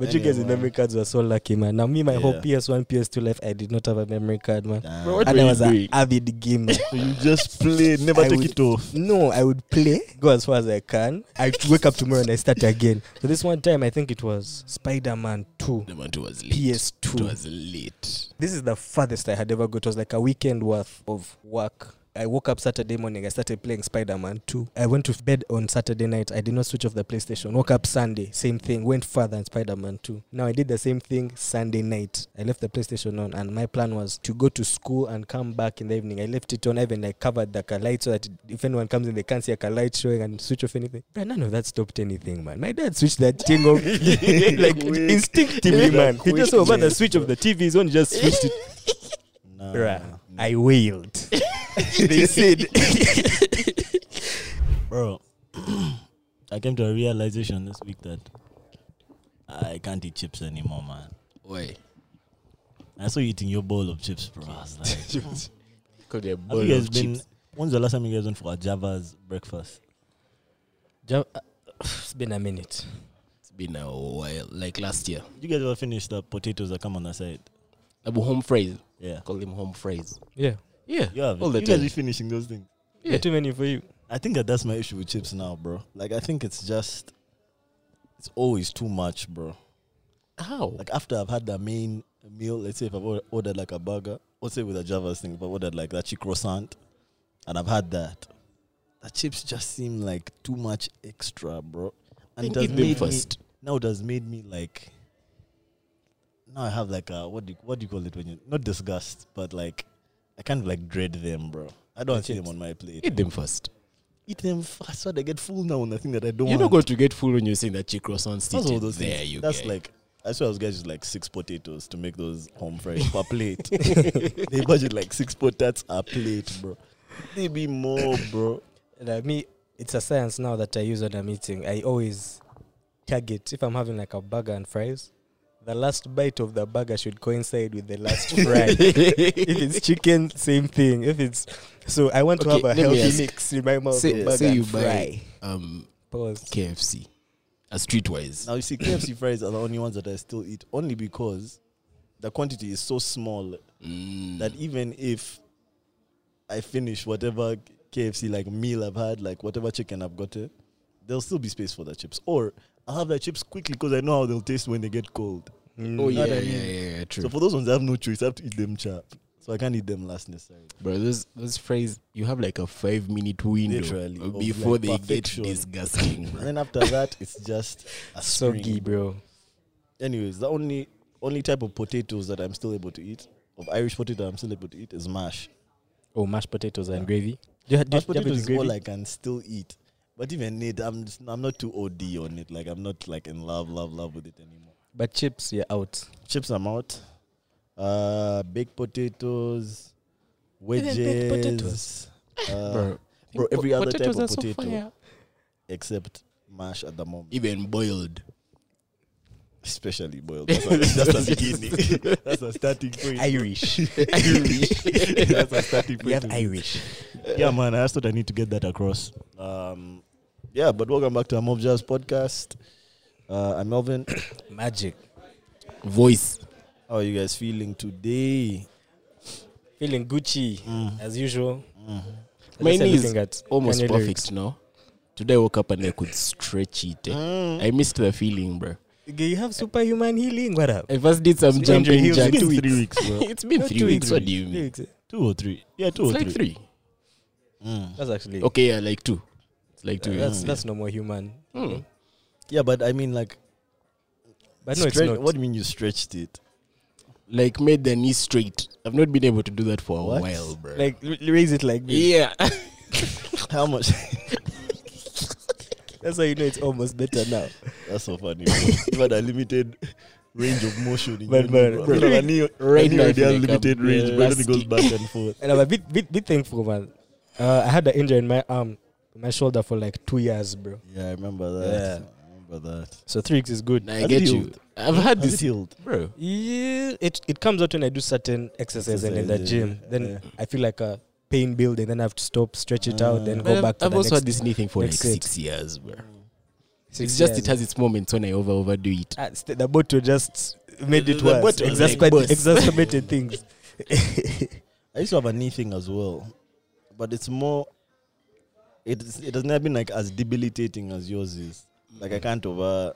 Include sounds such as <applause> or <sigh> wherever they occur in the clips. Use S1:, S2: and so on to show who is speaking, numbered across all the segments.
S1: But you guys with
S2: Anyway.
S1: memory cards were so lucky, man. Now me, my whole PS1, PS2 life, I did not have a memory card, man.
S2: Damn.
S3: Bro, what
S1: and I
S3: you
S1: was an
S3: doing?
S1: avid gamer.
S2: So you just play, <laughs> never
S1: I
S2: take
S1: would-
S2: it off.
S1: no, I would play, go as far as I can. I wake up tomorrow and I start again. So this one time, I think it was Spider-Man 2,
S3: The man was late.
S1: PS2.
S3: was late.
S1: This is the farthest I had ever got. It was like a weekend worth of work. I woke up Saturday morning. I started playing Spider Man 2. I went to bed on Saturday night. I did not switch off the PlayStation. Woke up Sunday, same thing. Went further in Spider Man 2. Now I did the same thing Sunday night. I left the PlayStation on, and my plan was to go to school and come back in the evening. I left it on. I even like covered the light so that if anyone comes in, they can't see a light showing and switch off anything. But none of that stopped anything, man. My dad switched that thing off <laughs> like
S2: Quick.
S1: instinctively, man. He just saw about the switch of the TV is on, he just switched it. <laughs>
S2: Nah.
S1: Bruh, I wailed. <laughs> they <laughs> said,
S2: Bro, <clears throat> I came to a realization this week that I can't eat chips anymore, man.
S3: Why?
S2: I saw you eating your bowl of chips, bro. I was like, <laughs>
S3: Called a
S2: have
S3: bowl
S2: you guys
S3: of
S2: been?
S3: chips.
S2: When's the last time you guys went for a Java's breakfast?
S1: uh, it's been a minute.
S3: It's been a while. Like last year.
S2: You guys ever finished the potatoes that come on the side?
S3: Abu home fries.
S2: Yeah.
S3: Call him home fries.
S1: Yeah.
S3: Yeah.
S2: You have.
S3: All the
S2: you guys
S3: time.
S2: be finishing those things.
S3: Yeah.
S1: Yeah. Too many for you.
S2: I think that that's my issue with chips now, bro. Like I think it's just, it's always too much, bro.
S3: How?
S2: Like after I've had the main meal, let's say if I've ordered like a burger, let's say with a Java's thing, if I ordered like that chick croissant, and I've had that, the chips just seem like too much extra, bro. And it
S3: Then
S2: has
S3: eat them
S2: made me,
S3: first.
S2: now it has made me like, now I have like a what do you, what do you call it when you not disgust, but like I kind of like dread them, bro. I don't see them on my plate.
S3: Eat them first.
S2: Eat them fast so they get full now on the thing that I don't
S3: You're
S2: want.
S3: not going to get full when you're saying that chick croissant
S2: That's all those
S3: There
S2: things.
S3: you
S2: That's
S3: go.
S2: like I saw I was guys just like six potatoes to make those home <laughs> fries per plate. <laughs> they budget like six potatoes a plate, bro. They be more, <coughs> bro.
S1: Uh, me, it's a science now that I use when I'm eating. I always target if I'm having like a burger and fries. The last bite of the burger should coincide with the last <laughs> fry. if it's chicken, same thing. If it's so, I want to have a healthy mix in my mouth.
S3: Say-
S1: of burger
S3: say you
S1: and
S3: buy- um,
S1: Pause.
S3: KFC. A streetwise.
S2: Now you see, KFC <laughs> fries are the only ones that I still eat, only because the quantity is so small
S3: Mm.
S2: that even if I finish whatever KFC like meal I've had, like whatever chicken I've got, there'll still be space for the chips. Or I'll have the chips quickly because I know how they'll taste when they get cold.
S3: oh,
S1: Mm.
S3: yeah,
S2: I
S3: yeah,
S2: mean?
S3: yeah, yeah, true.
S2: So for those ones, I have no choice. I have to eat them sharp. So I can't eat them last necessarily.
S3: Bro, those those fries, you have like a five minute window
S2: Literally,
S3: before
S2: like,
S3: they
S2: perfection.
S3: get disgusting.
S2: And then after that, it's just a <laughs>
S1: Soggy, bro.
S2: Anyways, the only only type of potatoes that I'm still able to eat, of Irish potato I'm still able to eat, is mash.
S1: Oh, mashed potatoes and gravy. Do you, do
S2: Mashed potatoes is
S1: gravy?
S2: all I can still eat. But even it, I'm just, I'm not too OD on it. Like I'm not like in love, love, love with it anymore.
S1: but chips, you're out.
S2: Chips I'm out. Uh, baked potatoes,
S3: Even
S2: wedges,
S3: baked potatoes.
S2: uh,
S3: bro,
S2: bro, every other type of
S3: are so
S2: potato. except mash at the moment.
S3: Even boiled.
S2: especially boiled. <laughs> That's, a, that's the beginning. <laughs> that's a starting point.
S1: Irish. Irish. <laughs>
S2: that's a starting point.
S1: we have. Irish.
S2: Yeah, man. I just thought I need to get that across. Um, yeah, but welcome back to our Mob Jazz podcast. Uh, I'm Melvin. <coughs>
S1: Magic.
S3: Voice.
S2: How are you guys feeling today?
S1: Feeling Gucci
S2: Mm.
S1: as usual.
S2: Mm.
S1: I
S3: My
S1: just started
S3: knees
S1: at
S3: Almost perfect
S1: lyrics.
S3: now. Today I woke up and I could stretch it. eh.
S2: Mm.
S3: I missed the feeling, bro.
S1: You have superhuman healing. What up?
S3: I first did some
S1: So
S3: jumping
S1: injury heals
S3: jacks.
S1: in two
S2: three <laughs> weeks, bro.
S3: it's been
S1: No,
S3: three
S1: two
S3: weeks.
S1: weeks.
S3: What do you mean?
S1: Two.
S2: Two or three? Yeah, two
S3: It's
S2: or
S3: like
S2: three.
S3: three.
S2: Mm.
S1: That's actually
S3: Okay, yeah, like two. It's like two.
S1: that's that's no more human.
S3: Hmm.
S2: Yeah, but I mean, like,
S1: But no, it's
S2: stretch-
S1: not.
S2: what do you mean you stretched it?
S3: Like made the knee straight. I've not been able to do that for a
S2: What?
S3: while, bro.
S1: Like l- raise it like this.
S3: yeah. <laughs>
S2: How much? <laughs>
S1: That's how you know it's almost better now.
S2: That's so funny. Bro. you had a limited range of motion. In
S1: But,
S2: your knee,
S1: man,
S2: bro.
S1: bro.
S2: I knew,
S3: Right
S2: I
S3: now I
S2: they
S3: feel
S2: have
S3: like
S2: limited range, but then it goes
S3: rusty.
S2: back and forth.
S1: And I'm a bit bit bit thankful, man. Uh, I had an injury in my arm, my shoulder for like two years, bro.
S2: Yeah, I remember that.
S1: Yeah.
S2: I remember that.
S1: So three weeks is good.
S3: I
S2: Has
S3: get you.
S2: healed?
S3: I've had
S2: Has
S3: this,
S2: healed?
S3: bro.
S1: Yeah, it it comes out when I do certain exercises and in the
S2: yeah,
S1: gym. Then
S2: yeah.
S1: I feel like a pain building. Then I have to stop, stretch it out, then go
S3: But
S1: back to
S3: I've
S1: the
S3: also
S1: next.
S3: had this knee thing for like
S1: next set.
S3: six years, bro. It's just
S1: years.
S3: it has its moments when I over overdo it.
S1: Ah, st- the bottle just made
S3: The-
S1: it
S3: the
S1: worse.
S3: bottle like worse.
S1: exacerbated things. <laughs>
S2: I used to have a knee thing as well, but it's more. It's it has never been like as debilitating as yours is. Like I can't over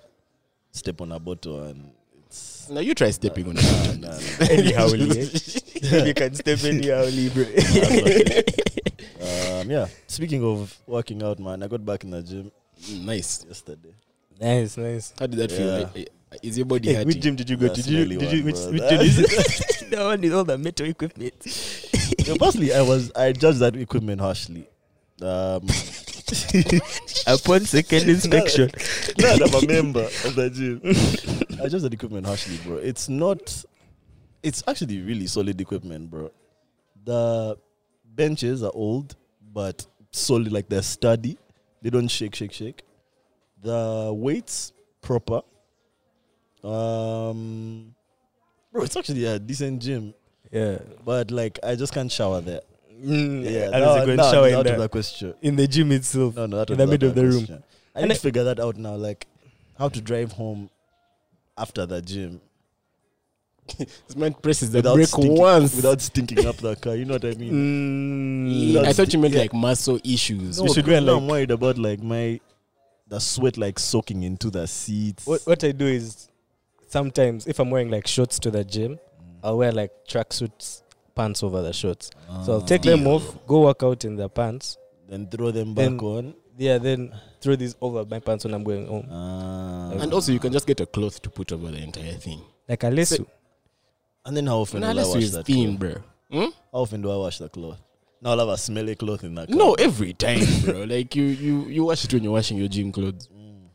S2: step on a bottle and it's.
S3: Now you try stepping on
S2: Nah,
S3: it.
S2: nah, nah.
S1: anyhow, Lee, eh? <laughs> you can step anyhow, Lee, bro. <laughs>
S2: um, yeah. Speaking of working out, man, I got back in the gym
S3: Mm, nice.
S2: yesterday.
S1: nice, nice.
S3: How did that
S2: Yeah.
S3: feel? Like, uh, Is your body
S1: Hey,
S3: hurting?
S1: which gym did you go to? Did you,
S2: smelly
S1: did you, which, which gym is <laughs> it? the one with all the metal equipment.
S2: Yeah, firstly, I was I judged that equipment harshly. Um, <laughs>
S1: Upon second inspection.
S2: glad I'm a member of the gym. <laughs> I judged that equipment harshly, bro. It's not. It's actually really solid equipment, bro. The benches are old, but solid, like they're sturdy. They don't shake, shake, shake. The weights proper. Um, bro, it's actually a decent gym,
S1: Yeah.
S2: but like I just can't shower there.
S1: Mm,
S2: Yeah,
S1: How does
S2: now-
S1: it go and shower
S2: I'm
S1: in the,
S2: the question.
S1: in the gym itself?
S2: No, no, that
S1: In the middle of the
S2: my
S1: room.
S2: question. I
S1: And
S2: need
S1: I-
S2: to figure that out now, like how to drive home after the gym <laughs>
S3: This man presses the
S2: without
S3: brake
S2: stinking,
S3: once.
S2: without stinking up the car. You know what I mean?
S1: Mm,
S3: Yeah, I
S2: That's-
S3: thought you meant
S2: yeah.
S3: like muscle issues.
S2: No,
S1: We should
S2: because
S1: go
S2: now
S1: like-
S2: I'm worried about like my the sweat like soaking into the seats.
S1: what, what I do is sometimes if I'm wearing like shorts to the gym, I'll wear like tracksuits pants over the shorts. So I'll take them off, go work out in the pants.
S2: then throw them back
S1: Then-
S2: on.
S1: Yeah, then throw these over my pants when I'm going home.
S2: Ah.
S3: And also, you can just get a cloth to put over the entire thing.
S1: Like a lesu.
S3: So-
S2: and then how often
S3: Nah,
S2: will I wash that
S3: thin,
S2: cloth?
S3: bro. Hmm?
S2: How often do I wash the cloth? Now I'll have a smelly cloth in that.
S3: No, every time, bro. <laughs> like you, you, you wash it when you're washing your gym clothes.
S2: Mm.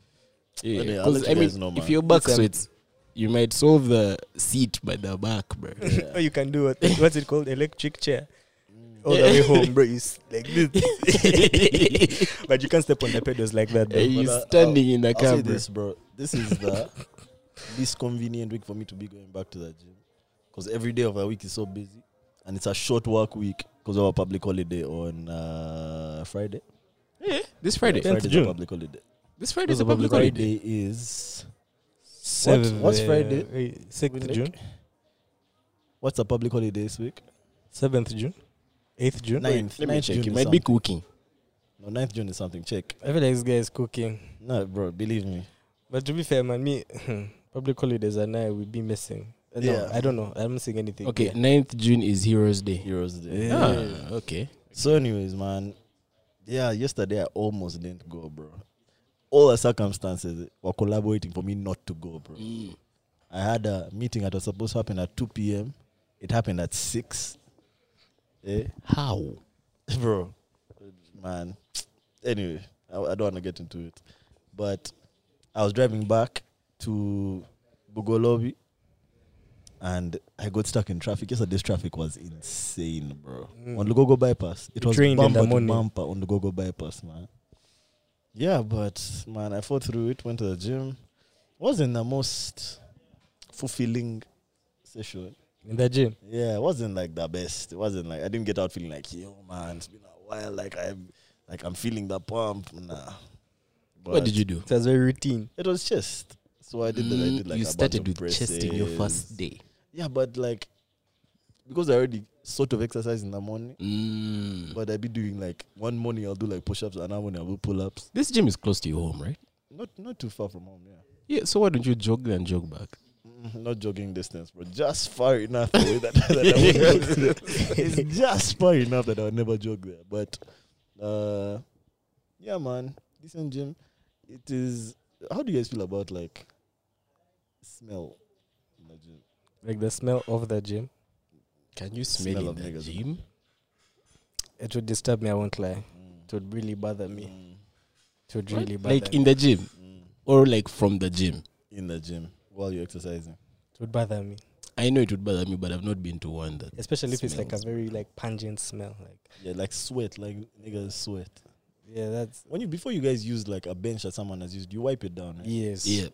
S3: Yeah,
S2: Okay, I'll
S3: 'cause,
S2: let you
S3: I mean,
S2: know,
S3: if your back sweats, you might solve the seat by the back, bro. <laughs>
S2: Yeah.
S1: Or you can do what, <laughs> what's it called? Electric chair.
S2: Mm.
S1: All the way home, bro. <laughs> You like this. but you can't step on the pedals like that.
S3: Are
S1: Though.
S3: you
S2: But, uh,
S3: standing in the
S2: I'll
S3: car,
S2: say
S3: bro?
S2: this, bro. This is the least convenient week for me to be going back to the gym because every day of the week is so busy, and it's a short work week because of a public holiday on uh, Friday.
S3: Yeah, this Friday.
S1: Tenth
S2: Friday's
S1: June.
S2: a public holiday.
S3: This Friday is a public
S1: public
S3: holiday.
S2: Friday is
S1: Seventh,
S2: what's
S1: uh,
S2: Friday?
S1: wait, Sixth
S2: Like,
S1: June,
S2: What's a public holiday this week?
S1: seventh June, eighth June.
S2: Ninth.
S3: Let me
S2: Ninth
S3: check.
S2: June
S3: You
S2: is
S3: might be
S2: something.
S3: cooking.
S2: No, 9th June is something. Check.
S1: I feel like this guy is cooking.
S2: No, bro, believe me.
S1: But to be fair, man, me <laughs> public holidays and I will be missing. Uh, No,
S2: Yeah.
S1: I don't know. I'm not seeing anything.
S3: Okay,
S1: there.
S3: 9th June is Heroes Day.
S2: Heroes Day.
S1: Yeah.
S3: Ah, okay.
S2: So, anyways, man, yeah, yesterday I almost didn't go, bro. All the circumstances were collaborating for me not to go, bro.
S3: Mm.
S2: I had a meeting that was supposed to happen at 2 p.m. It happened at 6. Eh?
S3: How? <laughs>
S2: Bro, man. Anyway, I, I don't want to get into it. But I was driving back to Bugolobi and I got stuck in traffic. Yesterday's traffic was insane, bro.
S1: Mm.
S2: On the Gogo bypass. It
S1: You
S2: was
S1: trained in the
S2: bumper to bumper on the Gogo bypass, man. Yeah, but man, I fought through it, went to the gym. Wasn't the most fulfilling session.
S1: in the gym.
S2: Yeah, it wasn't like the best. It wasn't like I didn't get out feeling like, yo, man, it's been a while. Like I'm, like I'm feeling the pump. Nah.
S3: what did you do?
S1: It was very routine.
S2: It was chest. So I did that. I
S3: Mm,
S2: did like
S3: you
S2: a bunch
S3: started
S2: of
S3: with chest in your first day.
S2: Yeah, but like because I already sort of exercise in the morning,
S3: Mm.
S2: but I be doing like one morning I'll do like push-ups, and another morning I'll do pull-ups.
S3: This gym is close to your home, right?
S2: Not not too far from home. Yeah.
S3: Yeah. So why don't you jog there and jog back?
S2: Mm, Not jogging distance, but just far enough that, <laughs> that I won't jog there. <laughs> It's just far enough that I would never jog there. But uh, yeah, man, decent gym. It is. How do you guys feel about like smell in the gym?
S1: Like the smell of the gym.
S3: Can you smell,
S2: Smell
S3: in
S2: of
S3: the
S2: niggas.
S3: gym?
S1: It would disturb me, I won't lie.
S2: Mm.
S1: It would really bother me.
S2: Mm,
S1: It would
S3: What?
S1: really bother
S3: Like
S1: me.
S3: in the gym
S2: mm.
S3: or like from the gym?
S2: in the gym while you're exercising.
S1: It would bother me.
S3: I know it would bother me, but I've not been to one that.
S1: Especially if it's like a very like pungent smell. Like
S2: Yeah, like sweat, like niggas sweat.
S1: yeah, that's
S2: When you before you guys use like a bench that someone has used, you wipe it down. Right?
S1: yes.
S3: Yeah.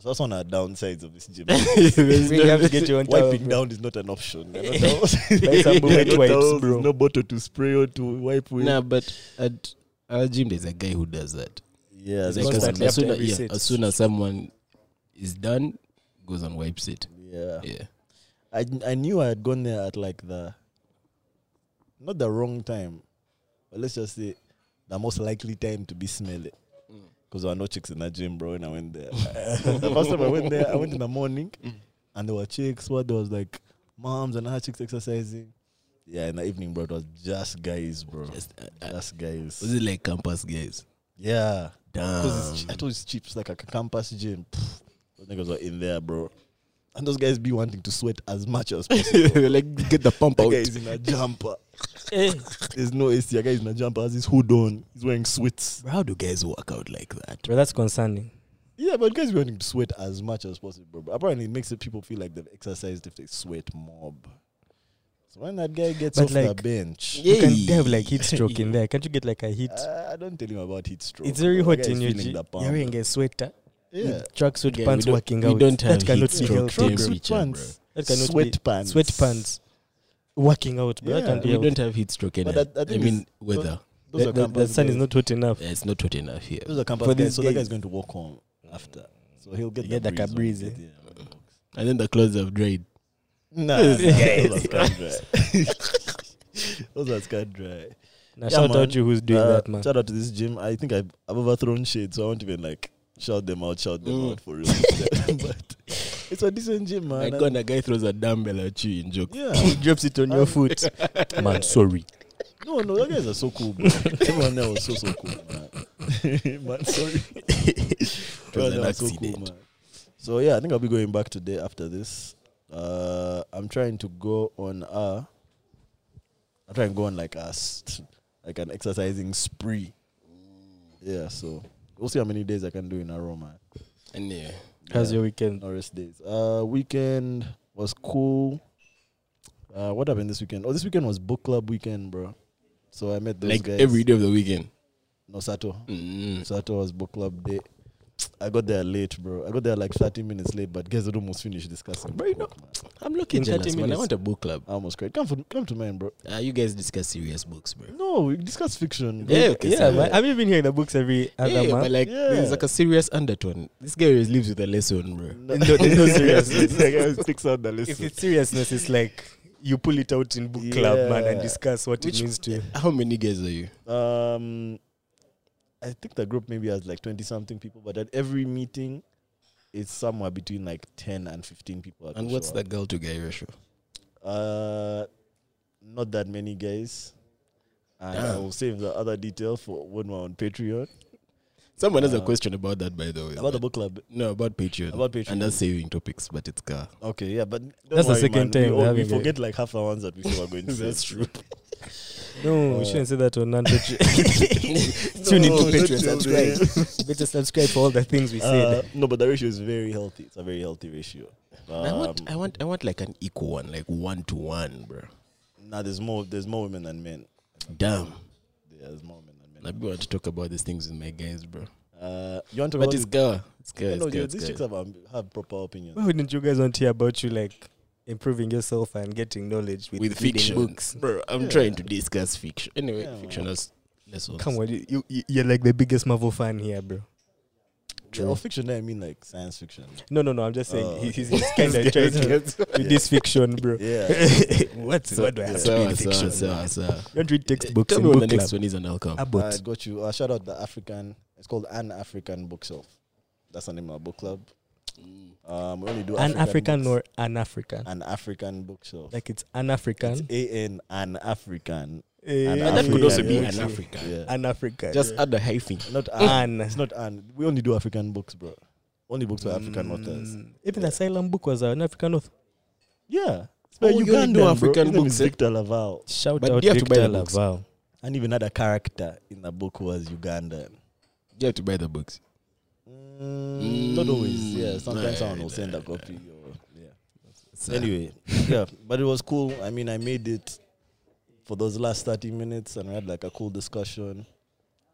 S2: So that's one of the downsides of this gym. <laughs>
S1: You have to get your own
S2: Wiping down is not an option. <laughs> No towels.
S1: Buy some <laughs>
S2: There are
S1: wet
S2: no
S1: wipes,
S2: towels,
S1: bro.
S2: there's No bottle to spray or to wipe with.
S3: Nah, but at our gym there's a guy who does that.
S2: Yeah,
S3: Like as, as soon as, yeah, as soon as someone is done, goes and wipes it.
S2: Yeah.
S3: Yeah.
S2: I I knew I had gone there at like the not the wrong time, but let's just say the most likely time to be smelly. Because there were no chicks in that gym, bro, when I went there. <laughs> the first time I went there, I went in the morning and there were chicks. What there was like moms and other chicks exercising. Yeah, in the evening, bro, it was just guys, bro.
S3: Just, uh, uh,
S2: Just guys.
S3: was it like campus guys?
S2: Yeah.
S3: Damn.
S2: Because I told you it's cheap. It's like a campus gym. Pff, those niggas were in there, bro. And those guys be wanting to sweat as much as <laughs> possible.
S3: like get the pump
S2: That
S3: out.
S2: guy is in a jumper. <laughs> There's no AC. A guy is in a jumper, has his hood on. He's wearing sweats.
S3: Bro, How do guys work out like that?
S1: But that's concerning.
S2: Yeah, but guys be wanting to sweat as much as possible, bro. But apparently, it makes it people feel like they've exercised if they sweat mob. So when that guy gets
S1: But
S2: off the
S1: like-
S2: bench,
S1: You can
S3: Yay.
S1: have like heat stroke in <laughs> there. Can't you get like a heat?
S2: uh, don't tell him about heat stroke.
S1: it's very hot in your
S2: feeling
S1: gym. You're wearing a sweater.
S2: Yeah.
S1: Tracksuit
S3: Yeah,
S1: pants
S3: we don't-
S1: working
S3: we don't have
S1: that cannot
S3: heat
S1: be
S3: stroke
S1: healthy,
S3: team.
S2: pants.
S1: That cannot
S2: Sweat
S1: be
S2: pants.
S1: sweat pants. Working out, bro.
S2: Yeah.
S1: That can't be
S3: We
S1: healthy.
S3: don't have heat stroke in
S2: But
S3: it.
S2: that- that
S3: I mean, weather.
S2: Those
S1: The,
S2: are
S1: the, the
S2: campus
S1: sun is not hot enough.
S3: Yeah, it's not hot enough here.
S2: Those are campus
S1: For
S2: guys. So that
S1: guys.
S2: guy's going to walk home after. So he'll get,
S1: Get
S2: the
S1: like a
S2: breeze
S1: breeze,
S2: when
S1: eh?
S2: get.
S3: And then the clothes have dried.
S2: Nah,
S1: Those
S2: nah,
S1: guys.
S2: those are scat dry. Those are scat dry.
S1: Now
S2: Yeah,
S1: shout
S2: man.
S1: out you who's doing
S2: Uh,
S1: that, man.
S2: Shout out to this gym. I think I've, I've overthrown shade, so I won't even like shout them out, shout them
S3: Mm.
S2: out for real. <laughs> but it's a decent gym, man.
S3: Like when a guy throws a dumbbell at you in joke.
S2: yeah. <laughs>
S1: he drops it on your
S2: Um,
S1: foot. <laughs> man, sorry.
S2: No, no, that guys are so cool, bro. Everyone there was so so cool, man. man, sorry. Was so cool, man. So yeah, I think I'll be going back today after this. Uh, I'm trying to go on a. I'm trying to go on like a like an exercising spree. Yeah, so we'll see how many days I can do in a row, man.
S3: And yeah.
S1: How's
S2: Yeah,
S1: your weekend?
S2: no rest days? Uh, weekend was cool. Uh, what happened this weekend? Oh, this weekend was book club weekend, bro. So I met those
S3: like
S2: guys.
S3: every day of the weekend.
S2: No, Sato.
S3: Mm.
S2: Sato was book club day. I got there late, bro. I got there like 30 minutes late, but guys had almost finished discussing.
S3: Bro, you
S2: book, man.
S3: I'm looking
S1: In 30
S3: jealous, man. I want a book club.
S2: I almost cried. Come, for, come to mine, bro.
S3: Uh, you guys discuss serious books, bro.
S2: No, we discuss fiction. bro.
S3: Yeah,
S1: Yeah,
S3: okay,
S1: yeah,
S3: so-
S1: man. Have you been hearing the books every other
S3: Yeah,
S1: month?
S3: but like
S2: Yeah.
S3: there's like a serious undertone. This guy always lives with a lesson, bro. <laughs>
S2: No,
S1: No, there's no seriousness.
S2: the guy sticks out the
S1: lesson.
S2: if
S1: it's seriousness, it's like you pull it out in book club, man, and discuss what
S3: Which-
S1: it means to you.
S3: How many guys are you?
S2: Um, I think the group maybe has like 20 something people, but at every meeting, it's somewhere between like 10 and 15 people.
S3: And what's
S2: show
S3: the girl to guy ratio?
S2: Uh, not that many guys. And I will save the other detail for when we're on Patreon.
S3: Someone has a
S2: Uh,
S3: question about that, by the way.
S2: About the book club.
S3: No, about Patreon.
S2: About Patreon.
S3: And that's saving topics, but it's car.
S2: Okay, yeah, but don't
S1: That's the second
S2: man.
S1: time
S2: We,
S1: we're
S2: all- we forget like half the ones that we say we're going to <laughs> say.
S3: That's <laughs> true.
S1: No,
S2: Uh,
S1: we shouldn't say that on non <laughs> <laughs> Tune
S2: No,
S1: into
S2: don't
S1: Patreon, subscribe. Better subscribe for all the things we
S2: Uh,
S1: said.
S2: no, but the ratio is very healthy. It's a very healthy ratio.
S3: I want,
S2: Um,
S3: I want, I want like an equal one, like one to one, bro.
S2: Nah, there's more. There's more women than men.
S3: Damn.
S2: Yeah, there's more women than men I
S3: want to talk about these things with my guys, bro.
S2: Uh, you want to?
S3: But it's
S2: about
S3: car. It's car.
S2: it?
S3: It's
S2: No,
S3: car.
S2: you-
S3: It's
S2: these chicks have um, have proper opinions.
S1: Why wouldn't you guys want to hear about you like improving yourself and getting knowledge with,
S3: With
S1: reading
S3: fiction,
S1: books?
S3: bro. I'm
S2: Yeah.
S3: trying to discuss fiction. Anyway,
S2: Yeah,
S3: fiction
S2: man.
S3: has lessons.
S1: Come on, you, you you're like the biggest Marvel fan here, bro.
S2: Yeah, or fiction. I mean like science fiction.
S1: No, no, no. I'm just saying
S2: Oh,
S1: he, he's, he's kind of trying to with
S2: Yeah.
S1: this fiction, bro.
S2: Yeah. <laughs>
S1: What's what do I have to
S3: So,
S1: read
S3: so,
S1: fiction?
S3: so, so.
S1: You don't read textbooks
S3: Tell
S1: in
S3: me when
S1: book
S3: the next one is and I'll come.
S2: I
S1: Abot.
S2: got you. Uh, shout out the African. It's called an African bookshelf. That's the name of our book club. Um, we only do
S1: An African
S2: books.
S1: or an African?
S2: an African bookshelf.
S1: Like it's an African.
S2: It's A N an African.
S1: Eh,
S2: An
S3: And that could also be
S2: Yeah.
S3: an African.
S2: Yeah.
S1: An African.
S3: Just add a hyphen.
S2: Not an.
S1: an.
S2: It's not an. We only do African books, bro. Only books by African authors.
S1: Mm, Even the Asylum book was an African author.
S2: Yeah. It's
S3: Oh, you only do
S2: Ugandan,
S3: African
S2: bro.
S3: Books,
S2: is
S3: eh?
S2: Victor LaValle.
S1: Shout
S3: But
S1: out
S3: you have to buy
S1: Victor
S3: the books.
S1: LaValle.
S2: And even had a character in the book who was Ugandan.
S3: You have to buy the books.
S2: Mm, Not always. Yeah.
S3: Mm,
S2: Sometimes someone will send a copy. Or, yeah.
S3: So,
S2: Anyway, yeah, but it was cool. I mean, I made it for those last 30 minutes and we had like a cool discussion.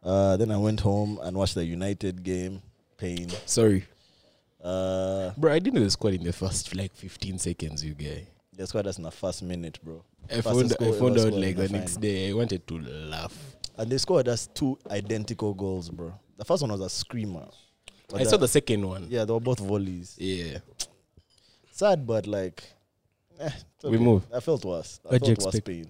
S2: Uh, then I went home and watched the United game. Pain.
S3: sorry,
S2: Uh,
S3: bro. I didn't know the squad in the first like 15 seconds. You guy.
S2: the squad that's in the first minute, bro.
S3: I found, I found out like the
S2: the
S3: next day. I wanted to laugh.
S2: And they scored us two identical goals, bro. The first one was a screamer. But
S3: I saw the second one.
S2: Yeah, they were both volleys.
S3: Yeah.
S2: Sad, but like, eh,
S3: We
S2: okay.
S3: move.
S2: I felt worse. I
S1: What'd
S2: felt worse pain.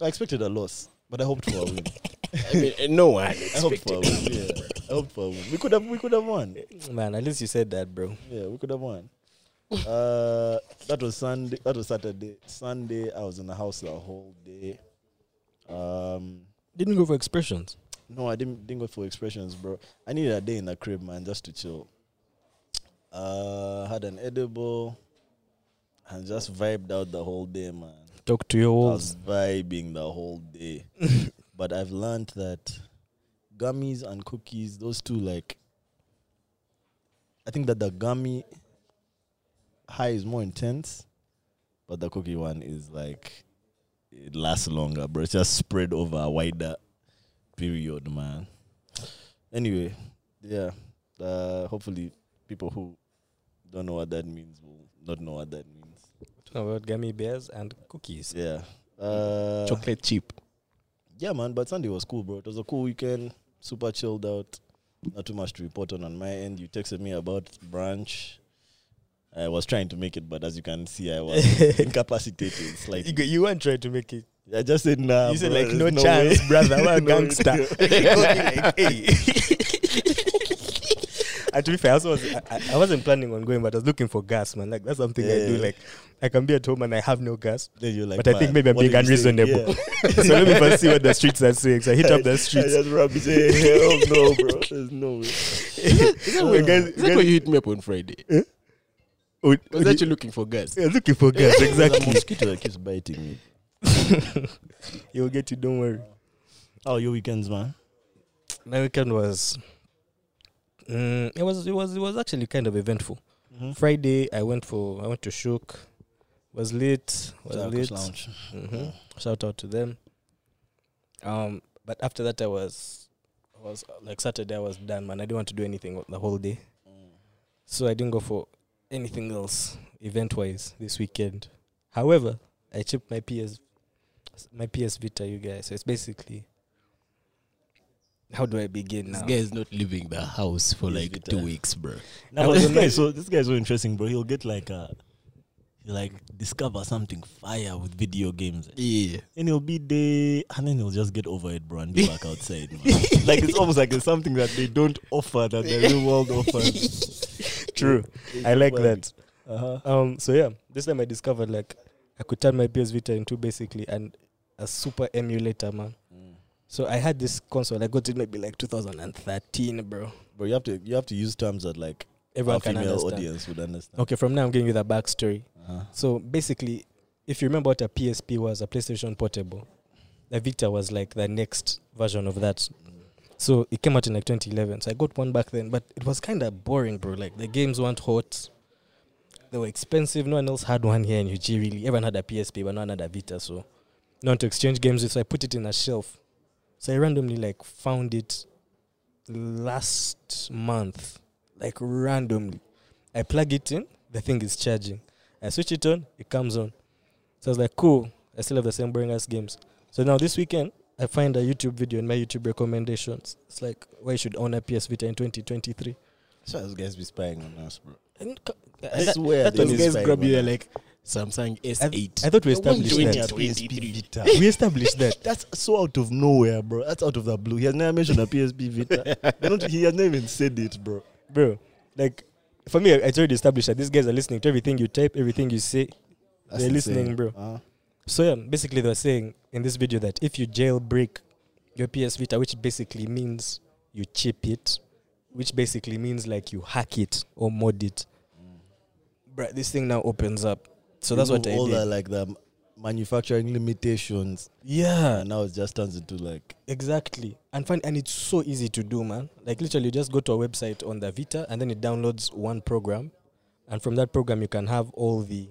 S2: I expected a loss, but I hoped for a win. <laughs>
S3: I mean, eh, no one <laughs>
S2: I hoped for a win. Yeah, I hoped for a win. We could have, we could have won. <laughs>
S1: Man, at least you said that, bro.
S2: Yeah, we could have won. Uh, that was Sunday. That was Saturday. Sunday, I was in the house the whole day. Um,
S1: Didn't go for expressions.
S2: No, I didn't didn't go for expressions, bro. I needed a day in the crib, man, just to chill. Uh, had an edible and just vibed out the whole day, man.
S1: Talk to your
S2: I
S1: walls.
S2: was vibing the whole day. <laughs> but I've learned that gummies and cookies, those two, like, I think that the gummy high is more intense, but the cookie one is like, it lasts longer, bro. It's just spread over a wider period, man. Anyway, yeah. Uh, hopefully, people who don't know what that means will not know what that means.
S1: Talking about gummy bears and cookies.
S2: Yeah. Uh,
S3: Chocolate chip.
S2: Yeah, man. But Sunday was cool, bro. It was a cool weekend. Super chilled out. Not too much to report on on my end. You texted me about branch. I was trying to make it, but as you can see, I was <laughs> incapacitated.
S1: You,
S2: Slightly.
S1: go- you weren't trying to make it.
S2: I just said nah.
S1: you said like no,
S2: there's
S1: chance,
S2: way.
S1: brother. I'm a <laughs>
S2: No
S1: gangster. You called me like, and to be fair, I, also was, I, I- I wasn't planning on going, but I was looking for gas, man. Like that's something I do.
S2: Yeah.
S1: Like I can be at home and I have no gas.
S2: Then you're like,
S1: But I think maybe I'm being
S2: did you say?"
S1: unreasonable.
S2: Yeah. <laughs>
S1: so let me first see what the streets are saying. So I hit up the <laughs>
S2: I
S1: streets.
S2: just rub it. Say, hell oh, no, bro. There's no way.
S3: Is that, why,
S1: guys-
S3: is that why you hit me up on Friday? Eh?
S1: Oh,
S3: Was that oh, you looking for gas?
S1: yeah, looking for gas,
S2: There's a
S1: exactly.
S2: mosquito that keeps biting me. <laughs>
S1: You'll get it, don't worry.
S2: How are your weekends, man?
S1: My weekend was mm, it was it was it was actually kind of eventful. Friday I went for I went to Shook. Was late. Was
S2: Zarkos
S1: late.
S2: Lounge.
S1: hmm Shout out to them. Um, but after that I was I was like Saturday I was done, man. I didn't want to do anything the whole day, so I didn't go for anything else event wise this weekend. However, I chipped my PS my PS Vita, you guys. So it's basically how do I begin
S3: This
S1: now?
S3: guy is not leaving the house for
S2: He's
S3: like
S2: bitter.
S3: two weeks, bro.
S2: No, but this guy so this guy is so interesting, bro. He'll get like a he'll like discover something fire with video games.
S3: Yeah.
S2: And he'll be there and then he'll just get over it, bro, and be back outside. Man. <laughs> like it's almost like it's something that they don't offer that the real world offers. <laughs>
S1: True. I like that.
S2: Uh-huh.
S1: Um, so yeah, this time I discovered like I could turn my PS Vita into basically an a super emulator, man. So I had this console. I got it maybe like 2013, bro.
S2: But you have to you have to use terms that like
S1: Everyone
S2: female
S1: understand.
S2: audience would understand.
S1: Okay, from now I'm giving you the backstory.
S2: Uh-huh.
S1: So basically, if you remember what a PSP was, a PlayStation Portable, the Vita was like the next version of that. So it came out in like 2011. So I got one back then, but it was kind of boring, bro. Like the games weren't hot. They were expensive. No one else had one here in UG, really. Everyone had a PSP, but no one had a Vita. So no one to exchange games with. So I put it in a shelf. So I randomly like found it last month, like randomly. I plug it in, the thing is charging. I switch it on, it comes on. So I was like, cool. I still have the same boring ass games. So now this weekend, I find a YouTube video in my YouTube recommendations. It's like why you should own a PS Vita in 2023.
S2: So those guys be spying on us, bro.
S1: And
S2: I
S1: that-
S2: swear
S1: that
S3: Those guys grab you like Samsung
S1: I,
S3: S8.
S1: I thought we
S2: The one
S1: established
S2: doing
S1: that.
S2: PSP Vita.
S1: We established that. <laughs>
S2: That's so out of nowhere, bro. That's out of the blue. He has never mentioned a PSP Vita. <laughs> Don't- he has never even said it, bro.
S1: Bro, like, for me, it's already established that these guys are listening to everything you type, everything you say.
S2: That's
S1: They're
S2: insane.
S1: listening, bro.
S2: Uh,
S1: So yeah, basically they were saying in this video that if you jailbreak your PS Vita, which basically means you chip it, which basically means like you hack it or mod it, bruh, this thing now opens up. So that's what I
S2: all
S1: did.
S2: the like the manufacturing limitations,
S1: yeah,
S2: and now it just turns into like
S1: exactly. And fun, and it's so easy to do, man. Like literally, you just go to a website on the Vita, and then it downloads one program, and from that program you can have all the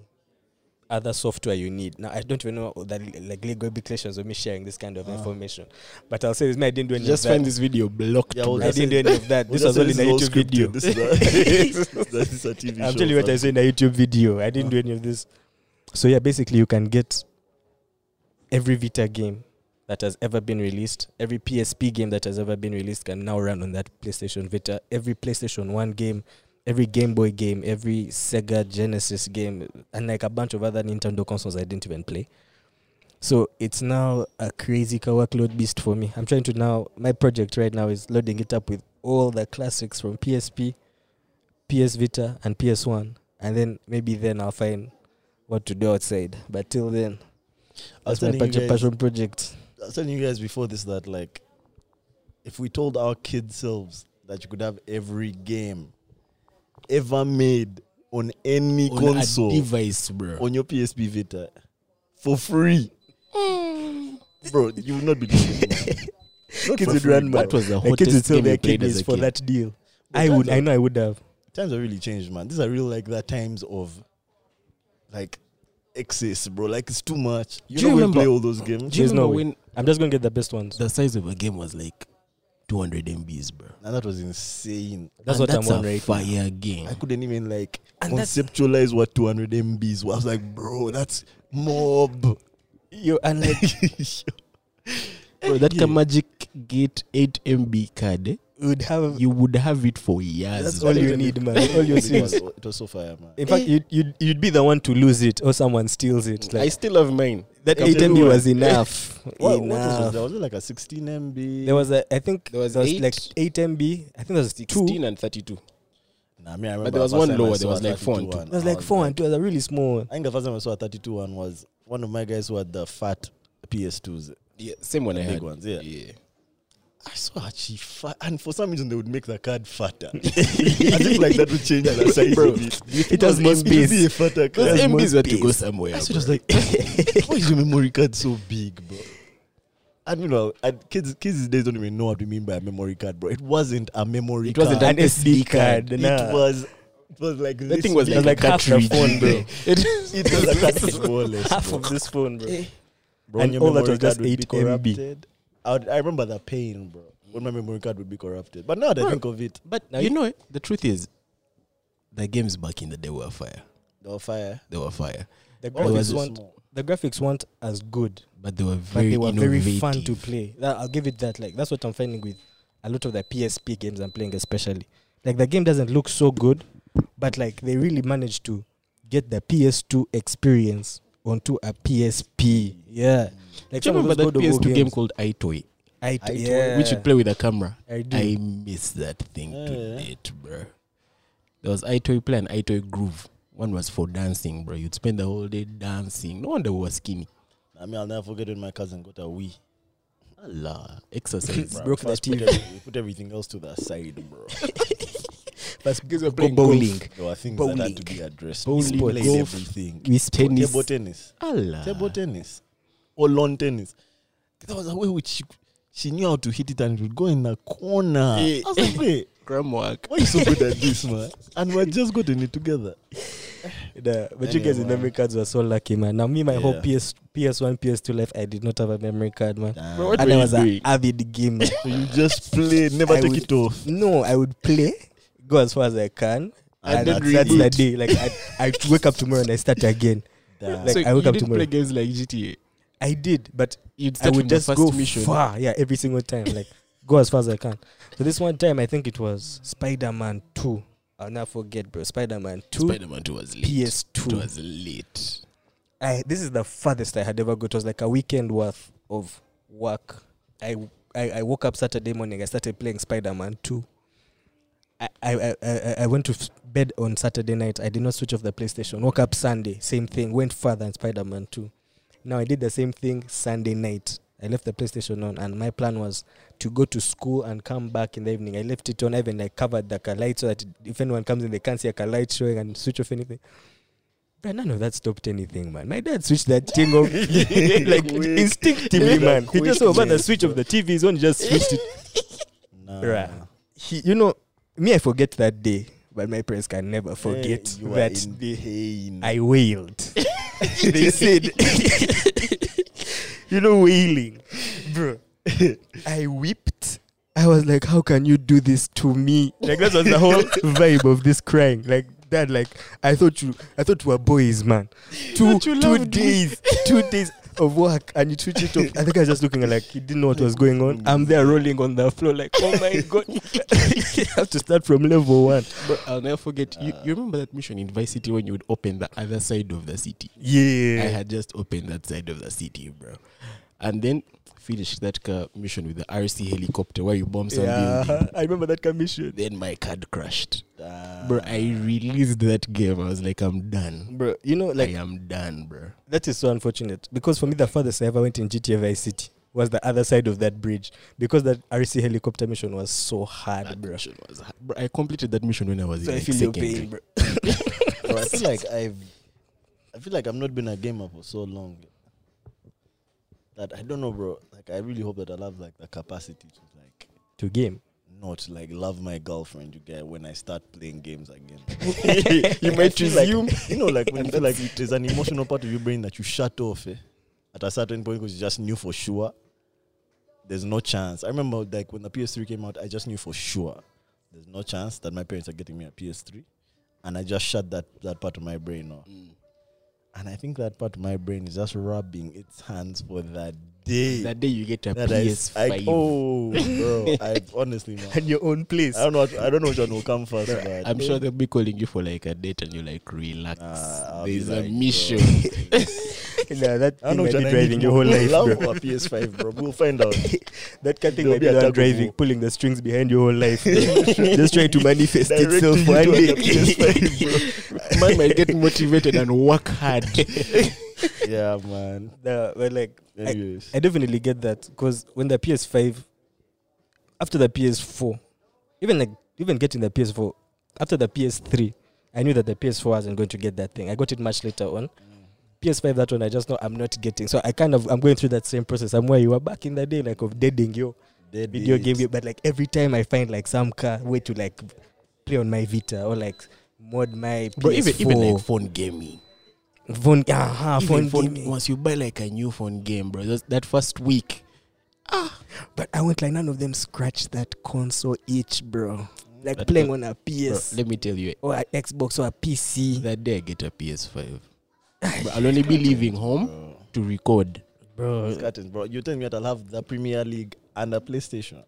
S1: other software you need. Now I don't even know that like legal implications of me sharing this kind of
S2: Ah.
S1: information, but I'll say this: me, I didn't do any
S3: Just
S1: of that.
S3: find this video blocked.
S2: Yeah,
S3: bro.
S2: well,
S1: I didn't do any of that.
S2: We'll <laughs>
S1: This was
S2: only
S1: all in a YouTube
S2: all
S1: video.
S2: This is a, <laughs> <laughs> this is a TV
S1: I'm
S2: show,
S1: telling you what I
S2: fam.
S1: saw in a YouTube video. I didn't do any of this. So yeah, basically you can get every Vita game that has ever been released. Every PSP game that has ever been released can now run on that PlayStation Vita. Every PlayStation 1 game, every Game Boy game, every Sega Genesis game, and like a bunch of other Nintendo consoles I didn't even play. So it's now a crazy workload beast for me. I'm trying to now, my project right now is loading it up with all the classics from PSP, PS Vita, and PS1. And then maybe then I'll find what to do outside. But till then, that's my passion, passion project.
S2: I was telling you guys before this that like, if we told our kid selves that you could have every game ever made on any
S3: On a
S2: console
S3: device, bro.
S2: on your PSP Vita for free, mm. bro, you will not be listening. man. <laughs> Not
S1: Kids would run
S2: bro.
S1: mad.
S3: That was the
S1: My
S3: hottest
S1: kids would sell
S3: game
S1: their
S3: played
S1: kidneys
S3: as a
S1: for
S3: kid.
S1: that deal.
S2: But
S1: I
S2: times
S1: would. I know I would have.
S2: Times have really changed, man. These are real like the times of like excess, bro. Like it's too much. You
S3: Do you
S2: know when
S3: remember-
S2: play all those games.
S3: Do you
S1: There's
S3: remember
S1: way.
S3: when
S1: I'm just gonna get the best ones.
S3: the size of a game was like 200 MBs, bro?
S2: And that was insane.
S1: That's
S3: And
S1: what I'm
S3: that's
S1: on
S3: a
S1: right now.
S3: fire game.
S2: I couldn't even like
S1: And
S2: conceptualize what 200 MBs was. I was like, bro, that's mob.
S1: You and like <laughs>
S3: Bro, that
S2: Yeah.
S3: Magic Gate 8 MB card, eh,
S1: would have.
S3: you would have it for years.
S1: That's
S3: bro. <laughs>
S1: all you need, man. All you
S2: it, was,
S1: is-
S2: it was so fire, man.
S1: In fact, eh. you'd, you'd you'd be the one to lose it, or someone steals it.
S3: I still have mine.
S1: that 8 MB was <laughs> enough.
S2: What, what
S1: enough.
S2: was there? Was it like a 16 MB?
S1: There was a, I think
S3: There was
S1: there was
S3: eight.
S1: like 8 MB. I think there was
S3: 16 and 32.
S2: Nah, I mean, I remember
S3: But there was
S2: the
S3: one
S2: first time I
S3: lower, there was like four and two.
S2: one,
S1: There was like 4 and 2. It was a really small one.
S2: I think the first time I saw a 32 one was one of my guys who had the fat PS2s,
S3: Yeah, same one
S2: the
S3: I
S2: big
S3: had.
S2: ones. Yeah.
S3: Yeah.
S2: I saw actually fat, and for some reason they would make the card fatter. <laughs> I think like that would change the size
S3: Bro,
S2: of it.
S1: It has more
S2: It be
S1: space.
S2: a fatter card.
S1: More
S3: MBs were to go somewhere.
S2: I was like, <laughs> why is your memory card so big, bro? And you know, and kids kids these days don't even know what we mean by a memory card, bro. It wasn't a memory card.
S3: It
S2: card.
S3: wasn't
S1: An SD
S3: card.
S1: card.
S2: it
S1: Nah.
S2: was it was like
S3: that
S2: this
S3: thing was like,
S1: half the phone, bro. <laughs>
S3: It,
S2: it was like
S1: half of this phone, bro.
S2: Bro, eh. And
S1: all that was just
S2: be
S1: 8 MB.
S2: Corrupted. I, would, I remember the pain, bro, when my memory card would be corrupted. But now that I
S3: Bro.
S2: think of it,
S3: but
S1: Now
S3: you
S1: you-
S3: know, the truth is, the games back in the day were fire.
S2: they were fire.
S3: They were fire.
S1: The
S2: All
S3: was
S1: graphics weren't
S2: small.
S1: the graphics weren't as good,
S3: But they were
S1: but
S3: very
S1: they were very fun to play. That, I'll give it that. Like that's what I'm finding with a lot of the PSP games I'm playing, especially. Like the game doesn't look so good, but like they really managed to get the PS2 experience onto a PSP. Yeah, like
S3: Do you remember that
S1: God of War
S3: PS2 game called iToy?
S1: I,
S2: iToy,
S1: yeah,
S3: Which you play with a camera.
S1: I do.
S3: I miss that thing
S2: Yeah,
S3: to date, bro. There was iToy Play and iToy Groove. One was for dancing, bro. You'd spend the whole day dancing. No wonder we were skinny.
S2: I mean, I'll never forget when my cousin got a Wii.
S3: Allah. Exercise.
S2: Bro,
S1: Broke the
S2: TV. put every- put everything else to the side, bro. <laughs>
S1: That's
S3: Because we're playing
S1: bowling.
S2: There were things that had to be addressed.
S1: Bowling,
S2: we everything.
S1: We.
S3: Tennis.
S2: Table tennis.
S3: Allah.
S2: Table tennis. Or lawn tennis. That was a way which she, she knew how to hit it and it would go in the corner.
S3: Yeah.
S2: I was like, wait,
S3: Gram work.
S2: why are you so good at this, man? And we're just good in it together. <sighs>
S1: The, but you guys with
S2: Anyway.
S1: memory cards were so lucky, man. Now me, my whole PS PS1, PS2 life, I did not have a memory card, man.
S3: Bro, what
S1: and I
S3: you
S1: was an avid gamer.
S2: So <laughs> you just play, never
S1: I
S2: take
S1: would-
S2: it off.
S1: no, I would play, go as far as I can,
S2: And
S1: and,
S2: then
S1: that's the day. Like I, I wake up tomorrow and I start again.
S2: Damn.
S1: Like,
S3: so
S1: I woke
S3: you
S1: up
S3: didn't
S1: tomorrow.
S3: play games like GTA.
S1: I did, but
S3: You'd
S1: I would just go
S3: mission.
S1: far, yeah, every single time. Like go as far as I can. So this one time, I think it was Spider Man Two. I'll never forget, bro. Spider Man Two,
S3: Spider-Man 2 was late.
S1: PS2.
S3: Was late.
S1: I this is the farthest I had ever got. It was like a weekend worth of work. I I, I woke up Saturday morning. I started playing Spider Man Two. I, I, I- I I went to bed on Saturday night. I did not switch off the PlayStation. Woke up Sunday, same thing. Went further in Spider Man Two. Now I did the same thing Sunday night. I left the PlayStation on, and my plan was to go to school and come back in the evening. I left it on. I even like covered the light so that if anyone comes in, they can't see a light showing and switch off anything. But none of that stopped anything, man. My dad switched that thing off <laughs> <laughs> like
S2: Quick.
S1: instinctively, man. He just saw about the switch of the TV is on, he just switched it.
S2: no.
S1: Bruh. He, you know, me, I forget that day, but my parents can never forget
S2: Hey,
S1: that day.
S2: pain.
S1: I wailed. <laughs> <laughs> they said, <laughs> you know, wailing, bro. <laughs> I wept. I was like, "How can you do this to me?" Like that was the whole vibe of this crying. Like that, like I thought you, I thought you were boys, man. Two, two days, two days. Of work and you switch it off. I think I was just looking at like he didn't know what was going on. I'm there rolling on the floor like, oh my god, <laughs> <laughs> you have to start from level one.
S3: But I'll never forget. You, you remember that mission in Vice City when you would open the other side of the city?
S1: Yeah,
S3: I had just opened that side of the city, bro. And then finished that car mission with the RC helicopter where you bomb some
S1: yeah.
S3: building. <laughs>
S1: I remember that commission,
S3: Then my card crashed.
S2: Ah.
S3: Bro, I released that game. I was like, I'm done.
S1: bro. You know, like
S3: I am done, bro.
S1: that is so unfortunate because for me, the farthest I ever went in GTA Vice City was the other side of that bridge because that RC helicopter mission was so hard,
S3: That
S1: bro.
S3: mission was hard. Bro, I completed that mission when I was
S1: So
S3: in
S1: I
S3: like
S1: feel your
S3: secondary.
S1: pain, bro. <laughs>
S2: Bro, I feel like I've, I feel like I've not been a gamer for so long that I don't know, bro. Like I really hope that I'll have like the capacity to like
S1: To game.
S2: not like love my girlfriend you get when I start playing games again. <laughs> <laughs>
S3: You might
S2: feel like- you know, like when <laughs> you feel like there's an emotional part of your brain that you shut off eh, at a certain point because you just knew for sure there's no chance. I remember like when the PS3 came out, I just knew for sure there's no chance that my parents are getting me a PS3, and I just shut that that part of my brain off.
S3: Mm.
S2: And I think that part of my brain is just rubbing its hands for that day.
S3: That day you get a
S2: that I-
S3: PS5.
S2: I, oh, bro, I honestly, man. <laughs>
S1: And your own place.
S2: I don't know. What, I don't know which one will come first. but
S3: I'm sure they'll be calling you for like a date and you're like, relax.
S2: Nah, I'll
S3: There's a
S2: like,
S3: mission. <laughs> <laughs>
S1: nah, that
S2: I don't know
S1: thing
S2: which
S1: might
S2: one
S1: be driving your whole life,
S2: Love
S1: bro.
S2: or PS5, bro. We'll find out.
S1: That cat thing
S2: There'll
S1: might
S2: be
S1: be the one driving,
S2: war.
S1: pulling the strings behind your whole life. Just trying to manifest
S2: Directing
S1: itself one day.
S2: PS5,
S3: Man might get motivated and work hard.
S2: yeah, man.
S1: Nah, but like, I,
S2: Anyways,
S1: I definitely get that because when the PS5, after the PS4, even like even getting the PS4, after the PS3, I knew that the PS4 wasn't going to get that thing. I got it much later on. PS5, that one, I just know I'm not getting. So I kind of I'm going through that same process. I'm where you were back in the day, like of deading yo
S2: Dead
S1: video
S2: it.
S1: game, but like every time I find like some car way to like play on my Vita or like mod my
S3: Bro, even,
S1: PS4
S3: even like phone gaming.
S1: Phone, uh
S3: Even
S1: phone,
S3: phone,
S1: gaming.
S3: once you buy like a new phone game, bro, that first week, Ah,
S1: But I went like none of them scratch that console itch, bro. Like
S3: But
S1: playing
S3: no-
S1: on a
S3: bro,
S1: PS
S3: let me tell you,
S1: or a Xbox or a PC,
S3: that day I get a PS5. But I'll only be leaving home
S2: Bro.
S3: to record.
S1: bro.
S2: Curtains, bro. You tell me that I'll have the Premier League and a PlayStation.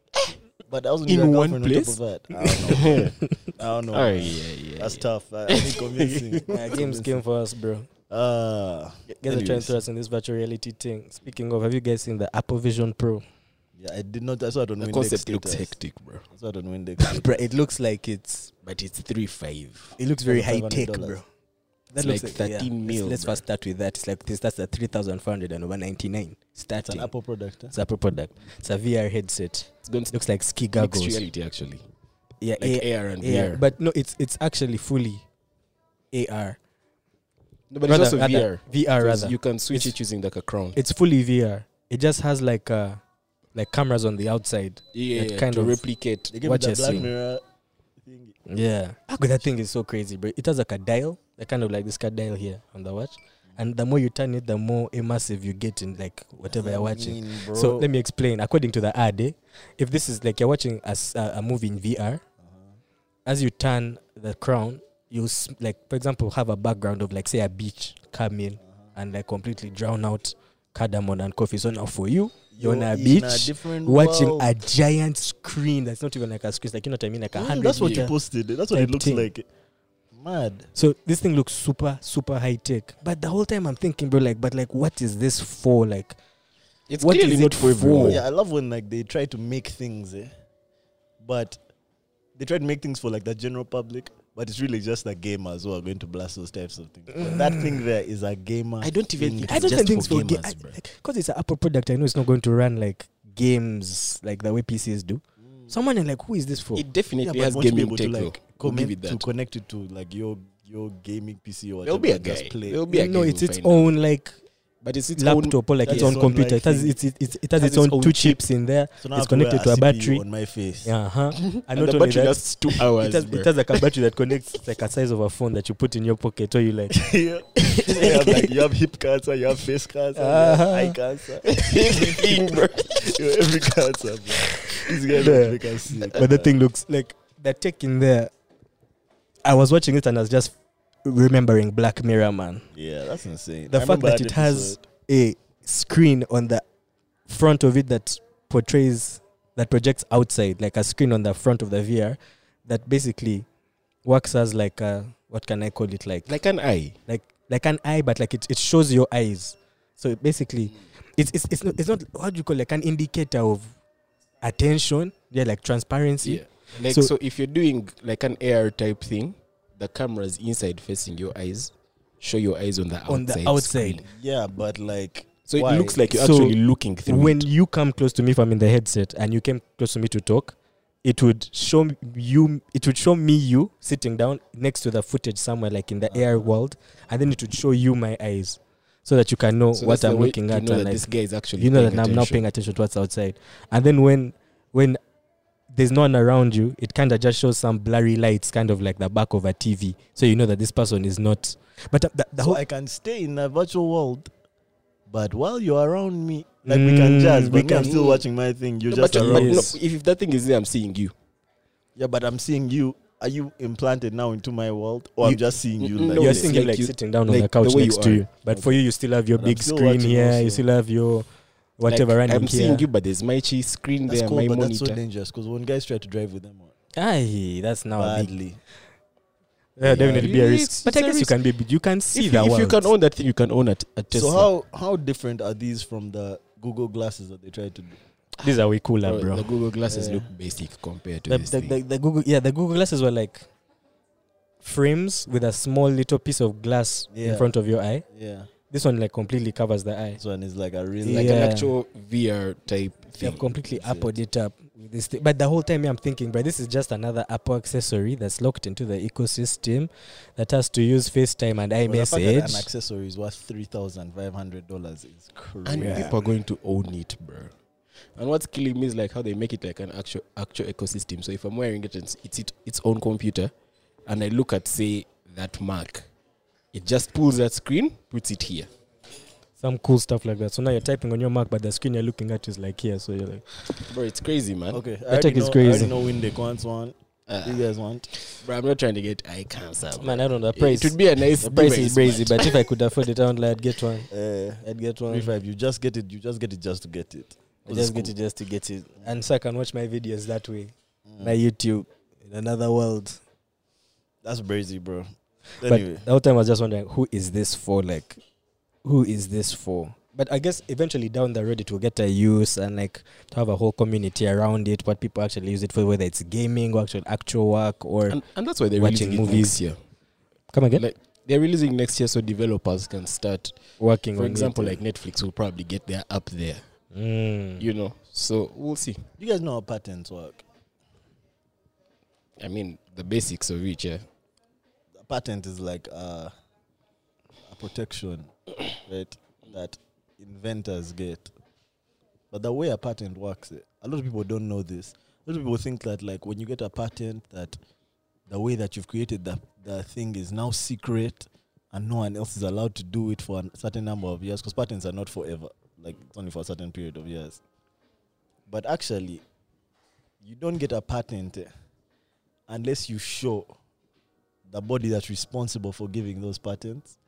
S2: But I was
S3: In one place?
S2: Top of that. I don't know. <laughs> I don't know.
S3: Oh, yeah, yeah.
S2: That's
S3: yeah.
S2: tough. I, I need convincing. <laughs>
S1: Yeah, games came for us, bro.
S2: Ah,
S1: Guys are trying
S2: Anyways.
S1: to us in this virtual reality thing. Speaking of, have you guys seen the Apple Vision Pro?
S2: yeah. I did not. I saw it on
S3: The
S2: Windex
S3: concept looks hectic, bro.
S2: I saw it on Windex. <laughs>
S1: Bro, it looks like it's
S3: But it's three five.
S1: it looks very high tech,
S2: $500.
S1: bro.
S3: It's
S1: looks
S3: like 13
S1: let's,
S3: mil,
S1: Let's
S3: bro.
S1: first start with that. It's like this. That's the three thousand four hundred and one ninety nine
S2: It's
S1: starting.
S2: an Apple product. Huh?
S1: It's Apple product. It's a VR headset.
S3: It's going to
S1: looks like ski
S3: mixed
S1: goggles.
S3: reality, actually.
S1: Yeah,
S3: Like
S1: A-
S3: AR and
S1: AR.
S3: VR.
S1: But no, it's it's actually fully AR.
S3: No, but
S1: Rather-
S3: it's also VR.
S1: VR rather.
S3: You can switch
S1: It's-
S3: it using like a crown.
S1: It's fully VR. It just has like uh like cameras on the outside.
S3: yeah,
S1: it
S3: yeah,
S1: kind
S3: to
S1: of-
S3: replicate.
S1: What you're
S2: Black
S1: seeing.
S2: Mirror thing.
S1: Yeah. But that thing is so crazy, bro. It has like a dial, like kind of like this car dial here on the watch. And the more you turn it, the more immersive you get in like whatever you're watching.
S2: mean,
S1: So let me explain. According to the ad, eh, if this is like you're watching a movie in VR,
S2: Uh-huh.
S1: as you turn the crown, you like, for example, have a background of like say a beach come in and like completely drown out cardamom and coffee. So now for you, you're on a beach
S2: different
S1: watching
S2: world.
S1: a giant screen that's not even like a screen, like you know what I mean, like a
S2: Mm,
S1: hundred.
S2: That's what you posted. That's what it looks
S1: thing.
S2: like. Mad.
S1: So this thing looks super, super high tech. But the whole time I'm thinking, bro, like, but like, what is this for? Like,
S3: It's
S1: What
S3: clearly
S1: is
S3: not
S1: it
S3: for everyone.
S2: Yeah, I love when like they try to make things, eh? but they try to make things for like the general public. But it's really just the gamers who are going to blast those types of things. But that thing mm. there is a gamer.
S3: I don't even
S2: thing.
S3: think
S1: I don't think it's
S3: for
S1: for
S3: gamers, bro.
S1: because it's an Apple product. I know it's not going to run like games like the way PCs do. Mm. Someone is like, who is this for?
S3: It definitely
S2: Yeah,
S3: has
S2: won't you be
S3: gaming
S2: able
S3: tech,
S2: to like comment to
S3: that.
S2: connect it to like your your gaming PC or whatever.
S3: There'll be a
S2: and just
S3: guy.
S2: play.
S3: There'll be a
S1: no,
S3: guy
S1: it's its
S3: find out.
S1: own like
S3: But it's its own.
S1: laptop or like its own
S2: own,
S1: computer. it has it's, it's, it has
S3: Has
S1: its, own,
S3: own
S1: two
S3: chip.
S1: chips in there.
S2: So now
S1: It's
S2: I have to wear
S1: connected to a
S2: CPU
S1: battery.
S2: on my face.
S1: Uh huh. And, <laughs>
S3: And
S1: not
S3: the battery
S1: that,
S3: lasts two hours.
S1: it has,
S3: bro.
S1: it has like a battery that connects like a size of a phone that you put in your pocket or you like <laughs>
S2: yeah. you, have like, you have hip cancer, you have face cancer, you have
S1: Uh-huh.
S2: eye cancer, <laughs>
S3: Everything, bro.
S2: you have every cancer, bro. These guys
S1: Yeah.
S2: yeah. us sick.
S1: but the thing looks like the tech in there. I was watching it and I was just remembering Black Mirror, man.
S2: Yeah, that's insane.
S1: The
S2: I
S1: fact
S2: remember
S1: that it has a screen on the front of it that portrays that projects outside, like a screen on the front of the VR that basically works as like a what can I call it like
S3: Like an eye.
S1: like like an eye, but like it, it shows your eyes. So it basically, it's it's it's not, it's not what do you call like an indicator of attention. Yeah, like transparency.
S3: Yeah. Like
S1: So-
S3: so, if you're doing like an AR type thing, the camera's inside facing your eyes, show your eyes on the outside.
S1: On the outside.
S3: screen.
S2: Yeah, but like
S3: So
S2: Why?
S3: it looks like you're
S1: So
S3: actually looking through
S1: when
S3: it.
S1: you come close to me, if I'm in the headset and you came close to me to talk, it would show m- you. It would show me you sitting down next to the footage somewhere, like in the AR ah. world, and then it would show you my eyes, so that you can know
S3: So
S1: what I'm
S3: way
S1: looking
S3: you
S1: at.
S3: know
S1: and
S3: that
S1: like,
S3: this guy is actually
S1: you know that
S3: paying
S1: I'm now
S3: attention.
S1: paying attention to what's outside. And then when when there's no one around you, it kind of just shows some blurry lights, kind of like the back of a TV, so you know that this person is not. But the, the, the
S2: so
S1: whole
S2: I can stay in a virtual world, but while you're around me, like we can
S1: Mm,
S2: jazz,
S1: we
S2: but me, I'm still watching my thing. You're
S3: No,
S2: just
S3: but,
S2: around.
S3: but no, if that thing is there, I'm seeing you.
S2: Yeah, but I'm seeing you. Are you implanted now into my world, or I'm just seeing you?
S3: Mm,
S2: Like
S3: no,
S1: you're seeing him
S3: like
S1: like
S3: you-
S1: sitting down on the couch
S3: the way you
S1: next to you. But for you, you still have your
S2: But
S1: big screen
S2: watching
S1: here. You still have your whatever
S3: like,
S1: running
S3: I'm
S1: here.
S3: seeing you, but there's my cheese screen
S2: that's
S3: there,
S2: cool,
S3: my
S2: but
S3: monitor.
S2: that's so dangerous because when guys try to drive with them,
S1: Aye, that's now a big.
S2: badly.
S1: Yeah, definitely be a
S3: It's-
S1: risk. But
S3: it's
S1: I
S3: a
S1: guess you can be. You can see
S3: if,
S1: the
S3: you, if you can own that thing, you can own a, a Tesla.
S2: So how how different are these from the Google glasses that they tried to do?
S1: These are way cooler,
S3: Bro,
S1: bro.
S3: The Google glasses
S2: Yeah.
S3: look basic compared to
S1: The,
S3: this
S1: the,
S3: thing.
S1: the, the Google, yeah, the Google glasses were like frames with a small little piece of glass in front of your eye.
S2: Yeah,
S1: This one like completely covers the eye.
S2: this one is like a real
S3: like
S1: Yeah.
S3: an actual VR type thing.
S1: have completely appled it up with this thing. But the whole time I'm thinking, bro, this is just another Apple accessory that's locked into the ecosystem that has to use FaceTime and
S2: But the fact that an accessory is worth three thousand five hundred dollars is crazy.
S3: and
S1: Yeah.
S3: people are going to own it, bro. And what's killing me is like how they make it like an actual actual ecosystem. So if I'm wearing it, and it's it's it, its own computer, and I look at say that Mac, it just pulls that screen, puts it here.
S1: Some cool stuff like that. So now you're typing on your Mac, but the screen you're looking at is like here. So you're like,
S3: Bro, it's crazy, man.
S2: Okay, I
S1: tech
S2: already
S1: is
S2: know, I
S1: crazy.
S2: already know Windeck wants one.
S3: Uh,
S2: you guys want?
S3: bro, I'm not trying to get eye cancer. bro.
S1: man, I don't know. The
S3: It-
S1: price,
S3: It would be a nice
S1: the price is crazy,
S3: but-
S1: but if I could afford it, I would like, <laughs> I'd get one.
S2: Uh,
S1: I'd get
S2: three
S1: one.
S2: five. You just get it. You just get it just to get it.
S1: I
S2: 'Cause
S1: just
S2: it's
S1: get it just to get it. And so I can watch my videos that way.
S2: Mm.
S1: My YouTube in another world.
S2: That's crazy, bro.
S1: But
S2: Anyway,
S1: the whole time I was just wondering, who is this for? Like, who is this for? But I guess eventually down the road it will get a use and like to have a whole community around it. What people actually use it for, whether it's gaming or actual actual work or
S3: and, and that's why they're
S1: watching
S3: releasing
S1: movies.
S3: next year.
S1: come again,
S3: Like they're releasing next year, so developers can start.
S1: working
S3: For
S1: on
S3: example,
S1: it.
S3: like Netflix will probably get their app there.
S1: Mm.
S3: You know, so we'll see.
S2: you guys know how patents work.
S3: I mean, the basics of it, yeah.
S2: A patent is like uh, a protection, right? That inventors get. But the way a patent works, a lot of people don't know this. A lot of people think that, like, when you get a patent, that the way that you've created the the thing is now secret, and no one else is allowed to do it for a certain number of years. Because patents are not forever; like, it's only for a certain period of years. But actually, you don't get a patent unless you show the body that's responsible for giving those patents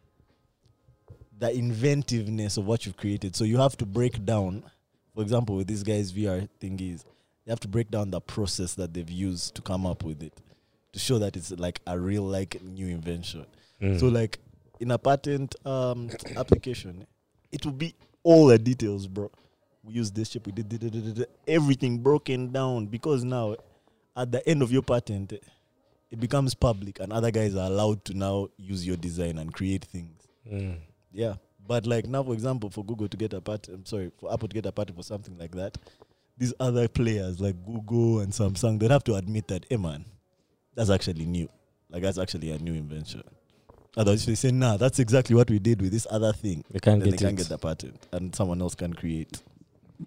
S2: the inventiveness of what you've created. So you have to break down, for example, with this guy's VR thingies, you have to break down the process that they've used to come up with it to show that it's like a real like new invention.
S1: Mm.
S2: So like in a patent um <clears throat> application, it will be all the details, bro. We use this chip, we did, did, did, did, did, everything broken down because now at the end of your patent, it becomes public and other guys are allowed to now use your design and create things.
S1: Mm.
S2: Yeah. But like now, for example, for Google to get a patent, I'm sorry, for Apple to get a patent for something like that, these other players like Google and Samsung, they have to admit that, hey man, that's actually new. Like that's actually a new invention. Otherwise, they say, nah, that's exactly what we did with this other thing,
S1: They can't get
S2: they can't get the patent and someone else can create.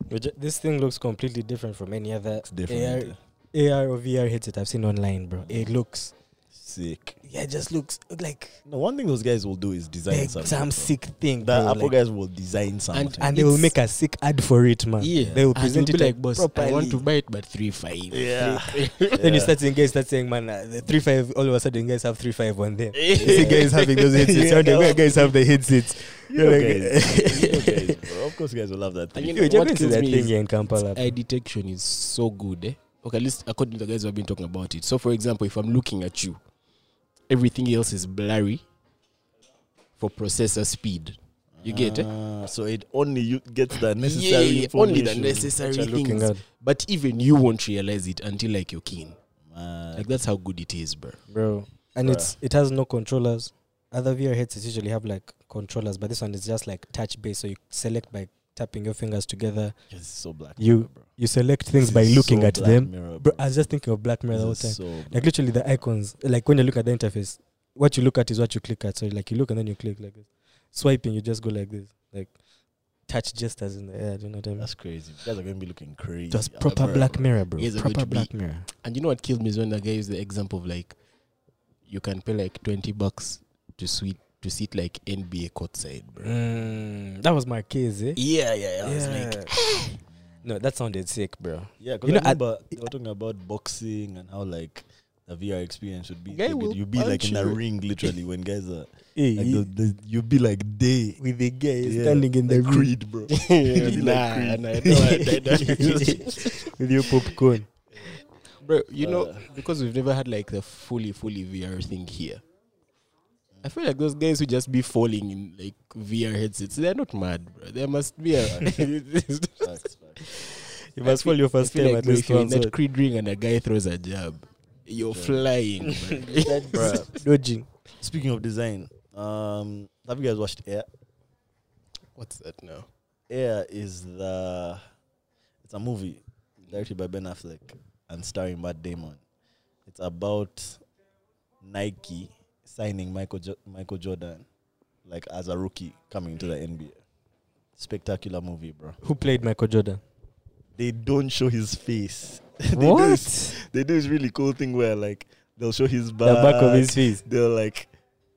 S1: Which- this thing looks completely different from any other
S2: It's different.
S1: AR, AR or VR headset I've seen online, bro. It looks
S2: Sick.
S1: Yeah, it just looks like
S2: No, one thing those guys will do is design something.
S1: some
S2: bro.
S1: sick thing.
S2: That
S1: bro,
S2: Apple
S1: like-
S2: guys will design something.
S1: and they will make a sick ad for it, man.
S3: Yeah,
S1: they will present it like
S3: like, boss,
S1: properly.
S3: I want to buy it, but three five.
S2: Yeah. <laughs> <laughs>
S1: Then you start seeing guys start saying, man, uh, the three five. All of a sudden, guys have three five on them. You see guys having those headsets. <laughs>
S2: Yeah.
S1: Yeah. guys have the headsets.
S2: You know,
S1: Like-
S2: guys, you know guys, bro. Of course, guys will love that
S3: And
S2: thing.
S3: you know
S1: you're
S3: what
S1: going to
S3: kills
S1: that
S3: me
S1: thing
S3: is
S1: in Kampala.
S3: eye detection is so good, eh? Okay, at least according to the guys who have been talking about it. So, for example, if I'm looking at you, everything else is blurry for processor speed. You get it?
S2: Ah, So it only you gets the necessary
S3: Yeah,
S2: information.
S3: only the necessary
S1: Which you're looking
S3: things. But even you won't realize it until like you're keen.
S2: Man.
S3: Like that's how good it is, bro.
S1: bro. And
S2: Bruh.
S1: it's it has no controllers. Other VR headsets usually have like controllers, but this one is just like touch based. So you select by tapping your fingers together.
S2: Yes, so black.
S1: You-
S2: Mirror, bro.
S1: You select things by looking
S2: so
S1: at
S2: Black
S1: them.
S2: Mirror,
S1: Bro, I was just thinking of Black Mirror the whole time.
S2: so.
S1: Like literally the icons. Like when you look at the interface, what you look at is what you click at. So like you look and then you click like this. Swiping, you just go like this. Like touch gestures in the air. Do you know what I mean?
S2: That's crazy. You guys are gonna be looking crazy.
S1: Just proper Black
S2: bro.
S1: Mirror, bro.
S3: You guys are going
S1: Proper
S3: to be-
S1: Black Mirror.
S3: And you know what killed me is when the guy used the example of like you can pay like twenty bucks to sweet to sit like NBA courtside, bro.
S1: Mm, that was my case, eh?
S3: Yeah, yeah, yeah. I was like, <laughs>
S1: no, that sounded sick, bro.
S2: Yeah, because
S1: You
S2: I
S1: know, I-
S2: remember they were talking about boxing and how like the VR experience would be.
S3: Guy
S2: You'd be-
S3: will
S2: You'd be like
S3: punch
S2: in
S3: a
S2: ring literally when guys are <laughs>
S1: Hey,
S2: like the, the, you'd be like day
S1: with the guy
S2: Yeah,
S1: standing in the
S2: like
S1: room
S2: Creed, bro. <laughs>
S3: nah,
S2: Creed.
S3: nah, I don't- I don't-
S1: with your popcorn.
S3: bro. You know,
S2: Uh.
S3: because we've never had like the fully, fully VR thing here. I feel like those guys who just be falling in like VR headsets, they're not mad, bro. There must be a. <laughs>
S2: Facts, facts.
S1: You must fall your first
S3: feel
S1: time
S3: like
S1: at
S3: bro,
S1: least
S3: if you're in
S1: once.
S3: that Creed ring and a guy throws a jab, you're
S2: Yeah.
S3: flying, bro. <laughs>
S1: Dodging. <laughs>
S2: Speaking of design, um, have you guys watched Air?
S3: What's that now?
S2: Air is the it's a movie directed by Ben Affleck and starring Matt Damon. It's about Nike signing Michael jo- Michael Jordan like as a rookie coming to the NBA. Spectacular movie, bro.
S1: Who played Michael Jordan?
S2: They don't show his face. <laughs> they do
S1: what?
S2: this, they do this really cool thing where like they'll show his
S1: The
S2: back,
S1: back of his face.
S2: they'll like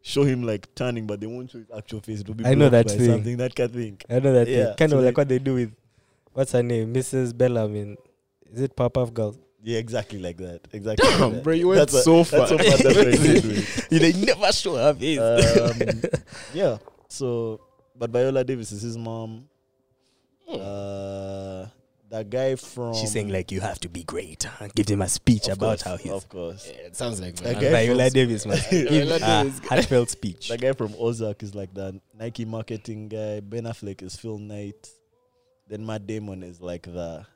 S2: show him like turning, but they won't show his actual face. It'll be
S1: I know that thing.
S2: something that kind of thing.
S1: I know that.
S2: Yeah,
S1: thing. Kind
S2: so
S1: of like what they do with what's her name, Mrs. Bellamy. Is it Pop-Up Girl?
S2: Yeah, exactly like that. Exactly. like
S3: Damn,
S2: that.
S3: bro, you went
S2: That's what-
S3: so far.
S2: That's so far. That's what they <laughs>
S1: they never show her face.
S2: Um, <laughs> yeah. So, but Viola Davis is his mom.
S3: Hmm.
S2: Uh, that guy from
S1: She's saying like you have to be great. Huh? Give him a speech about
S2: course,
S1: how he's
S2: Of course.
S3: Yeah, it sounds like
S2: That
S3: that.
S2: guy
S1: Viola Davis must <laughs> give
S3: Viola
S1: a heartfelt speech.
S2: That guy from Ozark is like the Nike marketing guy. Ben Affleck is Phil Knight. Then Matt Damon is like the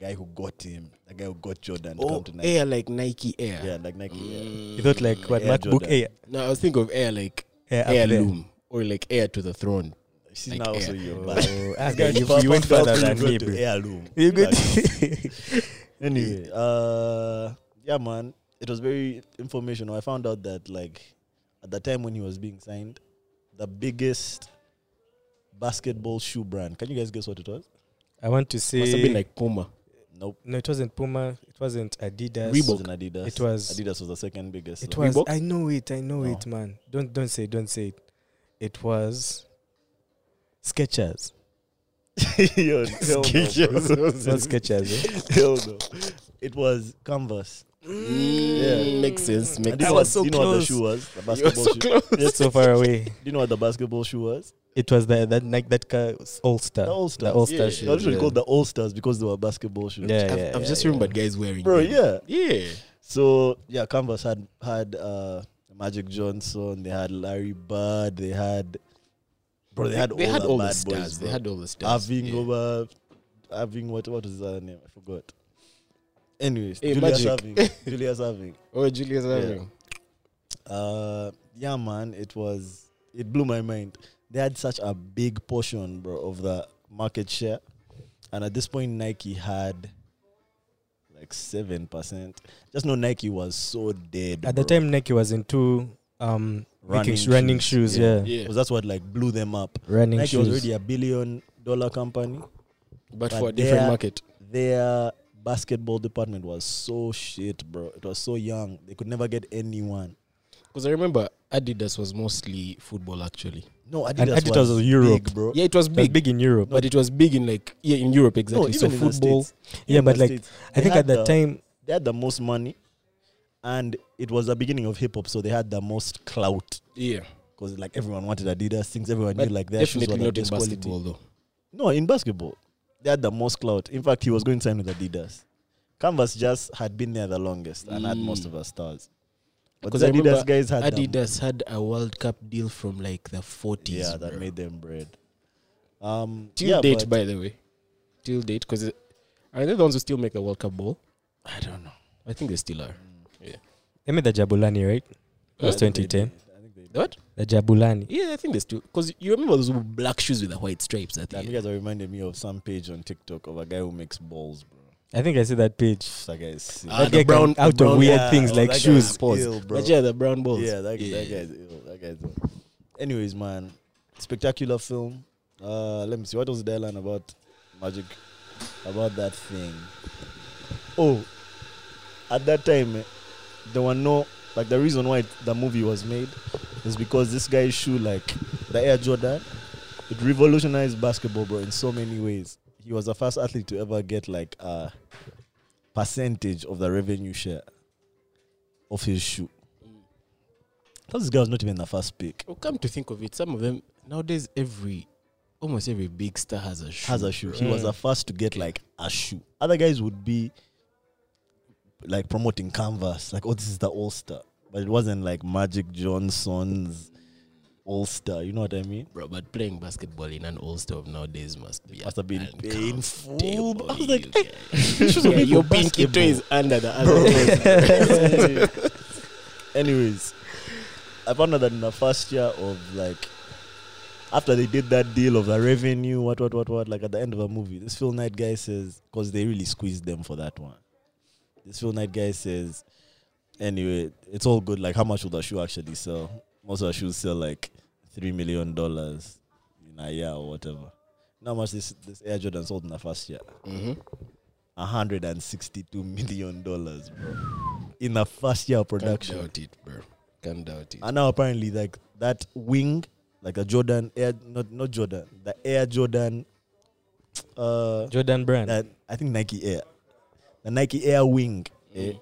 S2: guy who got him. The guy who got Jordan to
S3: Oh,
S2: come to Nike.
S3: air like Nike Air.
S2: Yeah, like Nike. yeah.
S3: Mm.
S1: You thought like what
S2: Air
S1: MacBook
S2: Jordan.
S1: Air,
S3: No, I was thinking of air like
S1: Air, up there.
S3: heirloom or like Heir to the throne.
S2: See
S3: Like
S2: now also
S3: Air.
S2: you're
S1: Oh,
S2: bad. This
S1: guy,
S2: guy
S1: you, you went
S2: far-
S1: further
S2: far
S1: than
S2: to
S1: me,
S2: go
S1: bro.
S2: to heirloom.
S1: You good? <laughs>
S2: anyway, uh, yeah, man, it was very informational. I found out that like at the time when he was being signed, the biggest basketball shoe brand. Can you guys guess what it was?
S1: I want to say
S3: Must have been like Puma.
S2: Nope.
S1: no, it wasn't Puma. It wasn't Adidas.
S2: It
S3: Reebok.
S2: wasn't Adidas.
S1: It was-
S2: Adidas was the second biggest.
S1: It
S2: so-
S1: was.
S3: Reebok?
S1: I know it. I know
S2: No.
S1: it, man. Don't don't say. Don't say it. It was Skechers. <laughs>
S2: Yo, <laughs> hell no.
S1: Not Skechers. Eh?
S2: Hell no. It was Converse.
S3: Mm, Makes sense.
S2: And
S3: Makes
S2: you
S1: I
S2: know
S1: was
S2: what,
S1: so
S2: do you know what the shoe was? The
S3: You were
S2: basketball
S3: so
S2: shoe.
S3: close.
S1: It's so far away.
S2: Do you know what the basketball shoe was?
S1: It was the that like that car was All Star.
S2: The All Stars.
S1: The All Star
S3: Yeah.
S2: They
S1: shoes.
S2: were
S1: yeah.
S2: called the All Stars because they were basketball shoes.
S1: Yeah,
S3: I've,
S1: yeah,
S3: I've
S1: yeah,
S3: just
S1: yeah.
S3: remembered guys wearing.
S2: Bro,
S3: them.
S2: yeah.
S3: Yeah.
S2: So yeah, Converse had had uh, Magic Johnson, they had Larry Bird, they had bro, they had
S3: they
S2: all
S3: had
S2: the
S3: all
S2: bad
S3: the stars.
S2: boys.
S3: they had all the stars.
S2: having
S3: yeah.
S2: over having what what was his other name? I forgot. Anyways,
S3: Hey,
S2: Julius
S3: Magic.
S2: having <laughs> Julius Erving.
S3: Oh, Julius
S2: Yeah. Uh, yeah, man, it was it blew my mind. They had such a big portion, bro, of the market share, and at this point, Nike had like seven percent. Just know Nike was so dead
S1: At the time, Nike was into um
S2: Running
S1: making sh- running
S2: shoes,
S1: shoes.
S2: yeah.
S1: Yeah,
S3: Yeah.
S2: Because that's what like blew them up.
S1: running
S2: Nike
S1: shoes.
S2: was already a billion dollar company.
S3: But,
S2: But
S3: for a different
S2: there-
S3: market.
S2: Their basketball department was so shit, bro. It was so young. They could never get anyone.
S3: Because I remember Adidas was mostly football actually.
S2: No, Adidas,
S1: And Adidas was Europe.
S2: big, bro.
S3: Yeah, it was
S1: It was
S3: big,
S1: big in Europe.
S3: but it was big in like yeah in Europe exactly. so
S2: even in
S3: football.
S2: States.
S1: Yeah,
S2: in
S1: but
S2: the
S1: like,
S2: States,
S1: I
S2: they
S1: think at that
S2: the-
S1: time,
S2: they had the most money, and it was the beginning of hip hop, so they had the most clout
S3: Yeah,
S2: because like everyone wanted Adidas things. Everyone
S3: but
S2: knew like their shoes were
S3: definitely
S2: the
S3: not in
S2: best quality.
S3: basketball though.
S2: No, in basketball, they had the most clout. In fact, he was going to sign with Adidas. Converse just had been there the longest and had most
S3: Mm.
S2: of our stars. But
S3: Because I remember
S2: Adidas guys had them.
S3: Adidas had a World Cup deal from like the 40s.
S2: Yeah, that
S3: bro.
S2: made them bread. Um,
S3: till
S2: yeah,
S3: date, by the way, till date, because are they the ones who still make the World Cup ball?
S2: I don't know.
S3: I think they still are. Yeah.
S1: They made the Jabulani, right? It was 2010.
S2: I think they.
S3: What?
S1: The Jabulani.
S3: Yeah, I think they still. Because you remember those black shoes with the white stripes? I
S2: That
S3: think.
S2: you guys are reminding me of some page on TikTok of a guy who makes balls, bro.
S1: I think I see that page.
S2: That guy is sick.
S3: Ah,
S1: that
S3: the
S1: guy
S3: brown-
S1: out
S3: the
S1: of weird
S2: Yeah,
S1: things
S2: oh,
S1: like shoes.
S2: is
S3: Pause.
S2: ill, bro.
S3: But yeah, the brown balls.
S2: Yeah, that,
S3: Yeah,
S2: that
S3: yeah.
S2: guy's ill. That guy's ill. Anyways, man, spectacular film. Uh, let me see. What was the airline about magic? About that thing. Oh, at that time, eh, there were no like the reason why the movie was made is because this guy's shoe, like the Air Jordan, it revolutionized basketball, bro, in so many ways. He was the first athlete to ever get like a percentage of the revenue share of his shoe. Because this guy was not even the first pick.
S3: Well, come to think of it, some of them nowadays, every almost every big star has a shoe.
S2: Has a shoe. He was the first to get like a shoe. Other guys would be like promoting Converse, like, oh, this is the all star. But it wasn't like Magic Johnson's all star. You know what I mean?
S3: bro. But playing basketball in an all star of nowadays must be
S2: Must have been painful. I was like,
S3: guys. yeah, your pinky toe is under the other. <laughs> <laughs>
S2: Anyways, I found out that in the first year of like, after they did that deal of the revenue, what, what, what, what, like at the end of a movie, this Phil Knight guy says, because they really squeezed them for that one. This Phil Knight guy says, anyway, it's all good. Like, how much will the shoe actually sell? Most of the shoes sell like $3 million in a year or whatever. How much this, this Air Jordan sold in the first year?
S3: hmm
S2: $162 million, bro. In the first year of
S3: Can't
S2: production.
S3: doubt it, bro. Can't doubt it.
S2: And now apparently, like that wing, like a Jordan Air, not not Jordan, the Air Jordan, uh,
S1: Jordan Brand.
S2: that I think Nike Air, the Nike Air wing, eh,
S3: Mm.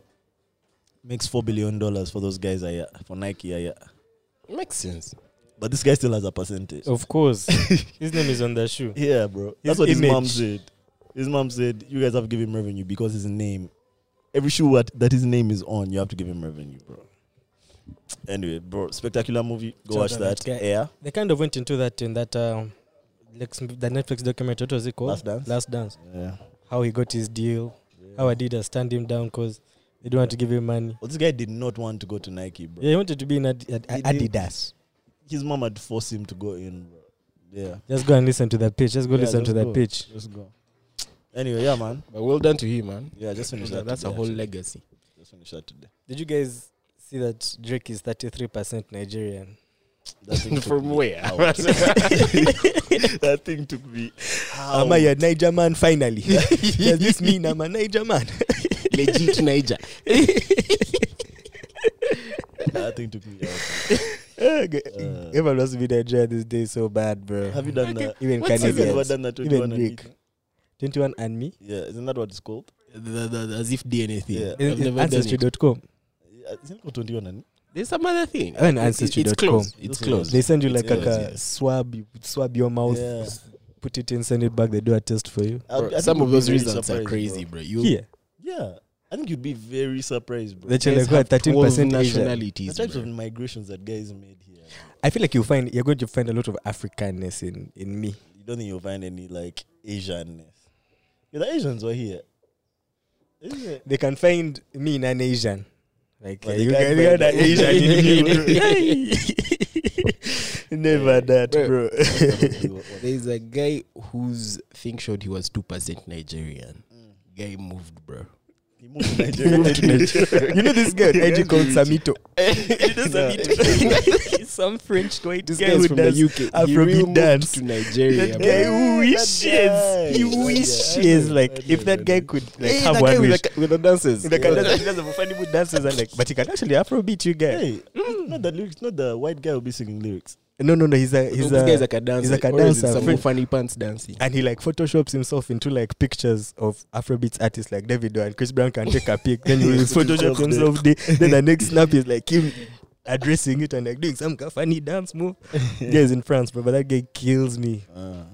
S2: makes four billion dollars for those guys a year for Nike a year.
S3: Makes sense.
S2: But this guy still has a percentage.
S1: Of course. <laughs> his name is on the shoe.
S2: Yeah, bro. That's
S1: His
S2: what his mom said. His mom said, "You guys have to give him revenue because his name, every shoe that his name is on, you have to give him revenue, bro." Anyway, bro, spectacular movie. Go
S1: Shout
S2: watch that.
S1: that guy.
S2: Air.
S1: They kind of went into that in that um, Lex, the Netflix documentary. What was it called?
S2: Last Dance?
S1: Last Dance.
S2: Yeah.
S1: How he got his deal.
S2: yeah.
S1: How Adidas stand him down because they don't want to give him money.
S2: Well, this guy did not want to go to Nike, bro.
S1: Yeah, he wanted to be in Ad- Ad-
S2: He did.
S1: Adidas.
S2: His mom had forced him to go in, bro. Yeah.
S1: Just go and listen to the pitch. Just go
S2: Yeah,
S1: listen to
S2: just
S1: the
S2: go.
S1: pitch.
S2: Just go. Anyway, yeah, man.
S3: But well done to him, man.
S2: Yeah, just finished
S3: That's,
S2: that.
S3: that's a
S2: today,
S3: whole
S2: actually.
S3: legacy.
S2: Just finished that today.
S1: Did you guys see that Drake is 33% Nigerian?
S2: That thing <laughs> took
S3: From
S2: me
S3: where?
S2: out. <laughs> that thing took me.
S1: Am I a Niger man finally? <laughs> Does this mean I'm a Niger man?
S3: Legit Niger.
S2: nothing took me out. Uh,
S1: Everyone wants to be Nigeria this day so bad, bro.
S2: Have you done that?
S1: Even
S3: What's
S2: Have you ever done that
S1: Even
S2: 21 and
S1: Drake. 21 and me?
S2: Yeah, isn't that what it's called?
S3: The, the, the, as if DNA thing.
S2: Yeah.
S3: I've never.
S1: Ancestry.com.
S2: Yeah, Isn't it called 21 and
S3: There's some other thing.
S1: I mean,
S3: it- It's close. It's close.
S1: They send you
S3: It's
S1: like
S3: close,
S1: a
S3: yeah.
S1: swab, you swab your mouth,
S2: Yeah.
S1: put it in, send it back. They do a test for you.
S3: Bro, some of those results are crazy,
S2: bro.
S3: bro. You
S1: yeah.
S2: Yeah. I think you'd be very surprised, bro.
S1: They
S3: guys
S1: like what,
S3: have
S1: 13%
S3: 12
S1: Asian.
S2: The types
S3: bro.
S2: of migrations that guys made here.
S1: I feel like you find you're going to find a lot of Africanness in in me.
S2: You don't think you'll find any like Asianness. Yeah, the Asians were here. Isn't it?
S1: They can find me in an Asian. Like
S2: But
S1: uh,
S2: they
S1: you
S2: can't
S1: can find
S2: find
S1: an
S2: the
S1: Asian in me. <laughs> <laughs> Never that,
S3: Bro.
S1: bro.
S3: There's a guy whose thing showed he was 2% Nigerian. Guy moved, bro.
S2: He moved to Nigeria.
S1: you know this IG called Samito. <laughs> <laughs>
S3: Samito. <laughs>
S1: Some French white
S3: This
S1: guy who
S3: from
S1: does
S3: the UK.
S1: Afrobeat
S3: he really moved
S1: dance.
S3: to Nigeria.
S1: That guy
S2: That
S1: wishes. He wishes. Like if that guy could like
S3: Hey,
S1: have one
S3: with
S1: wish.
S3: the, with the dances.
S1: The guy does, he does have funny good dances and like, but he can actually Afrobeat you guy.
S2: Hey, not the lyrics, not the white guy will be singing lyrics.
S1: No, no, no. He's a he's
S3: this
S1: a
S3: guy's like a dancer.
S1: he's like a
S3: Or is it
S1: dancer.
S3: Some
S1: French-
S3: funny pants dancing.
S1: and he like photoshops himself into like pictures of Afrobeats artists like Davido and Chris Brown can take a pic. Then he <laughs> photoshops
S2: himself
S1: himself there. Then the next <laughs> snap is like him addressing it and like doing some funny dance move. <laughs> Guys in France, bro, but that guy kills me.
S2: Uh,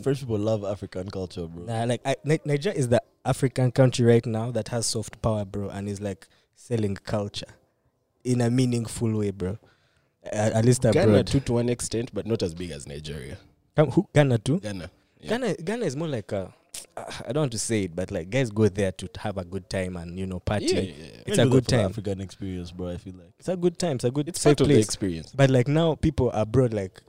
S2: French people love African culture, bro.
S1: Nah, like I, Nigeria is the African country right now that has soft power, bro, and is like selling culture in a meaningful way, bro. At least
S3: Ghana
S1: abroad.
S3: too to one extent, but not as big as Nigeria.
S1: Um, who, Ghana too.
S3: Ghana. Yeah.
S1: Ghana, Ghana is more like a. I don't want to say it, but like guys go there to have a good time and you know party.
S3: Yeah, yeah, yeah.
S1: It's
S2: Maybe
S1: a good time.
S2: African experience, bro. I feel like.
S1: It's a good time. It's a good.
S3: It's
S1: safe
S3: part of the
S1: place.
S3: experience.
S1: But like now, people abroad, like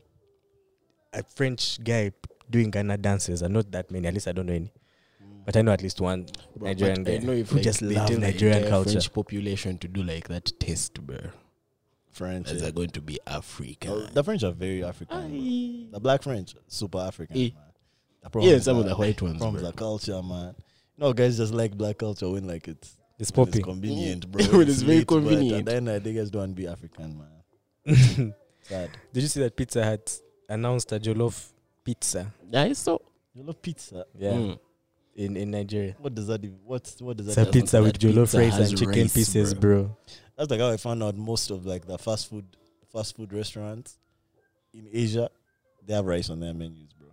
S1: a French guy doing Ghana dances are not that many. At least I don't know any, but I know at least one
S3: Bro,
S1: Nigerian
S3: but I
S1: guy
S3: know if
S1: who
S3: like,
S1: just
S3: they
S1: love
S3: tell the
S1: Nigerian culture.
S3: French population to do like that test, bro.
S2: French.
S3: As
S2: yeah.
S3: they're going to be African.
S2: Oh, the French are very African. The black French, super African.
S3: Eh.
S2: Man.
S3: Yeah, some of
S2: the-
S3: the white ones.
S2: From the culture, man. No, guys just like black culture when like it's,
S1: It's
S2: when
S1: popping.
S2: it's convenient, bro. <laughs>
S3: When it's very
S2: late, but
S3: convenient.
S2: At the end of guys don't want to be African, man. <laughs> Sad.
S1: Did you see that Pizza Hut announced a jollof pizza?
S3: Yeah, it's so.
S2: You love pizza.
S1: Yeah,
S3: Mm.
S1: in in Nigeria.
S2: What does that? Even, what's what does that?
S1: It's
S2: a
S1: pizza with jollof
S3: pizza
S1: rice and chicken
S3: rice,
S1: pieces,
S3: bro.
S1: bro.
S2: That's like how I found out most of like the fast food fast food restaurants in Asia, they have rice on their menus, bro.